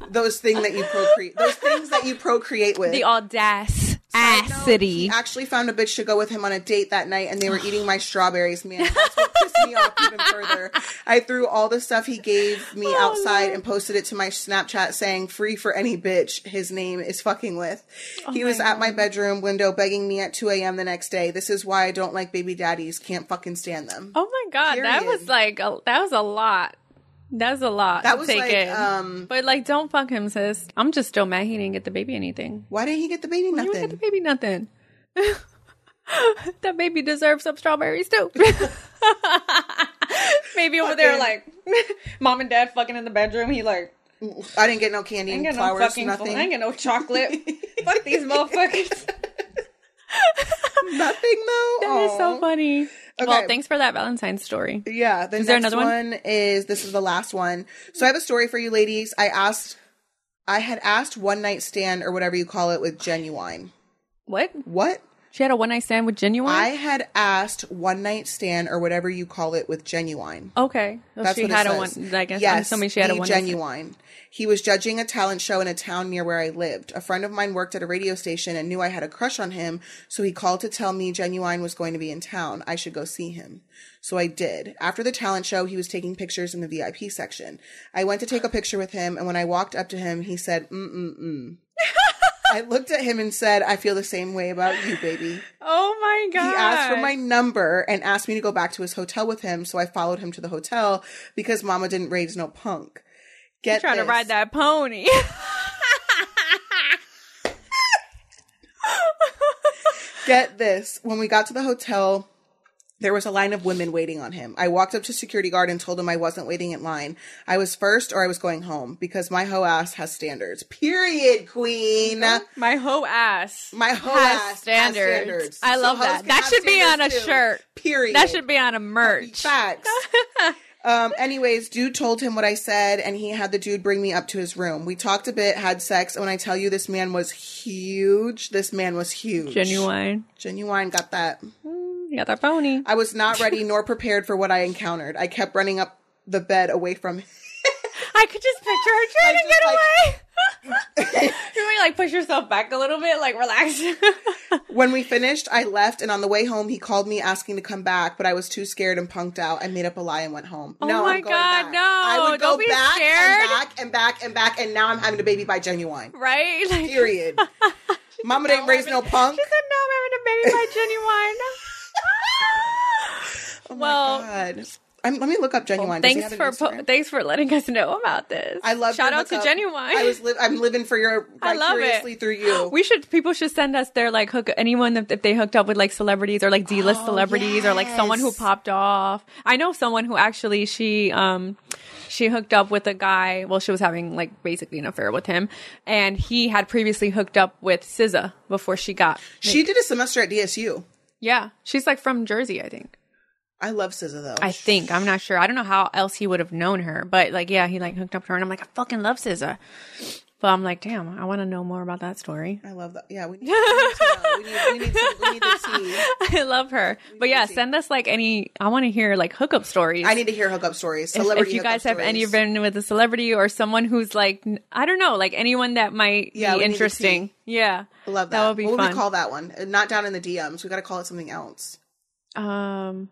those things that you procreate those things that you procreate with. the audacity. He actually found a bitch to go with him on a date that night, and they were eating my strawberries. Man, that's what pissed me off even further. I threw all the stuff he gave me oh, outside and posted it to my Snapchat saying, "Free for any bitch his name is fucking with." Oh he was at my bedroom window begging me at 2 a.m. the next day. This is why I don't like baby daddies. Can't fucking stand them. Oh my god, that was like a, that was a lot. That's a lot. That was take like, in. um, but like, don't fuck him, sis. I'm just still mad he didn't get the baby anything. Why didn't he get the baby? He Nothing. didn't get the baby nothing. that baby deserves some strawberries too. Maybe over there, like mom and dad fucking in the bedroom. He like I didn't get no candy, I and get no flowers, fucking. nothing. I ain't get no chocolate. Fuck these motherfuckers. nothing though. That is so funny. Okay. Well, thanks for that Valentine's story. Yeah. The Is there another one? one? is this is the last one. So I have a story for you ladies. I asked I had asked one night stand or whatever you call it with Ginuwine. What? What? She had a one night stand with Ginuwine. I had asked one night stand or whatever you call it with Ginuwine. okay, so That's she what had it a one. says. I guess I'm yes, assuming she had a one. Ginuwine. He was judging a talent show in a town near where I lived. A friend of mine worked at a radio station and knew I had a crush on him, so he called to tell me Ginuwine was going to be in town. I should go see him. So I did. After the talent show, he was taking pictures in the VIP section. I went to take a picture with him, and when I walked up to him, he said, "Mm mm mm." I looked at him and said, "I feel the same way about you, baby." Oh my god! He asked for my number and asked me to go back to his hotel with him, so I followed him to the hotel because Mama didn't raise no punk. Get trying to ride that pony. Get this. When we got to the hotel, there was a line of women waiting on him. I walked up to security guard and told him I wasn't waiting in line. I was first or I was going home because my hoe ass has standards. Period, queen. my whole ass. My hoe ass standards. has standards. I love hoes that. That should be on a too. shirt. Period. That should be on a merch. Facts. um, anyways, dude told him what I said, and he had the dude bring me up to his room. We talked a bit, had sex, and when I tell you this man was huge, this man was huge. Ginuwine. Ginuwine got that. You got that pony. I was not ready nor prepared for what I encountered. I kept running up the bed away from him. I could just picture her trying to get like- away. you want to like push yourself back a little bit, like relax. When we finished, I left, and on the way home, he called me asking to come back, but I was too scared and punked out. I made up a lie and went home. Oh no, my I'm going God, back. no. I would go Don't be back scared. and back and back and back, and now I'm having a baby by Ginuwine. right? Like, Period. Mama didn't raise no punk. She said, "No, I'm having a baby by Ginuwine." Oh my well, God. I'm, let me look up Ginuwine. He thanks for po- thanks for letting us know about this. I love shout out to hookup. Ginuwine. I was li- I'm living for your I love it through you. We should people should send us their like hook anyone if, if they hooked up with like celebrities or like D list Oh, celebrities or like someone who popped off. I know someone who actually she um she hooked up with a guy. Well, she was having like basically an affair with him, and he had previously hooked up with SZA before she got. she did a semester at DSU. Yeah, she's like from Jersey, I think. I love SZA though. I think I'm not sure. I don't know how else he would have known her, but like, yeah, he like hooked up to her, and I'm like, I fucking love SZA. But I'm like, damn, I want to know more about that story. I love that. Yeah, we need, we need. We need, to, we need to see. I love her. But yeah, send us like any. I want to hear like hookup stories. I need to hear hookup stories. if, Celebrity if you guys have any stories. been with a celebrity or someone who's like, I don't know, like anyone that might Yeah, be interesting. Yeah, I love that. That would be what would fun. we call that one? Uh, Not down in the DMs. We got to call it something else. Um,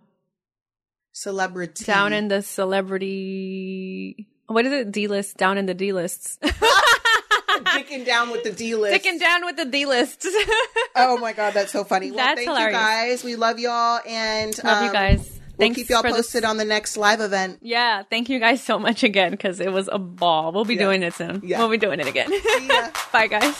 Celebrity. down in the celebrity. What is it? D list. Down in the D lists. Dicking down with the D list. Sticking down with the D lists. Oh my god, that's so funny. Well, That's thank hilarious. you guys. We love y'all and Love you um, guys. We'll Thanks keep y'all posted on the next live event. Yeah, thank you guys so much again because it was a ball. We'll be Yeah. doing it soon. Yeah. We'll be doing it again. ya. Bye, guys.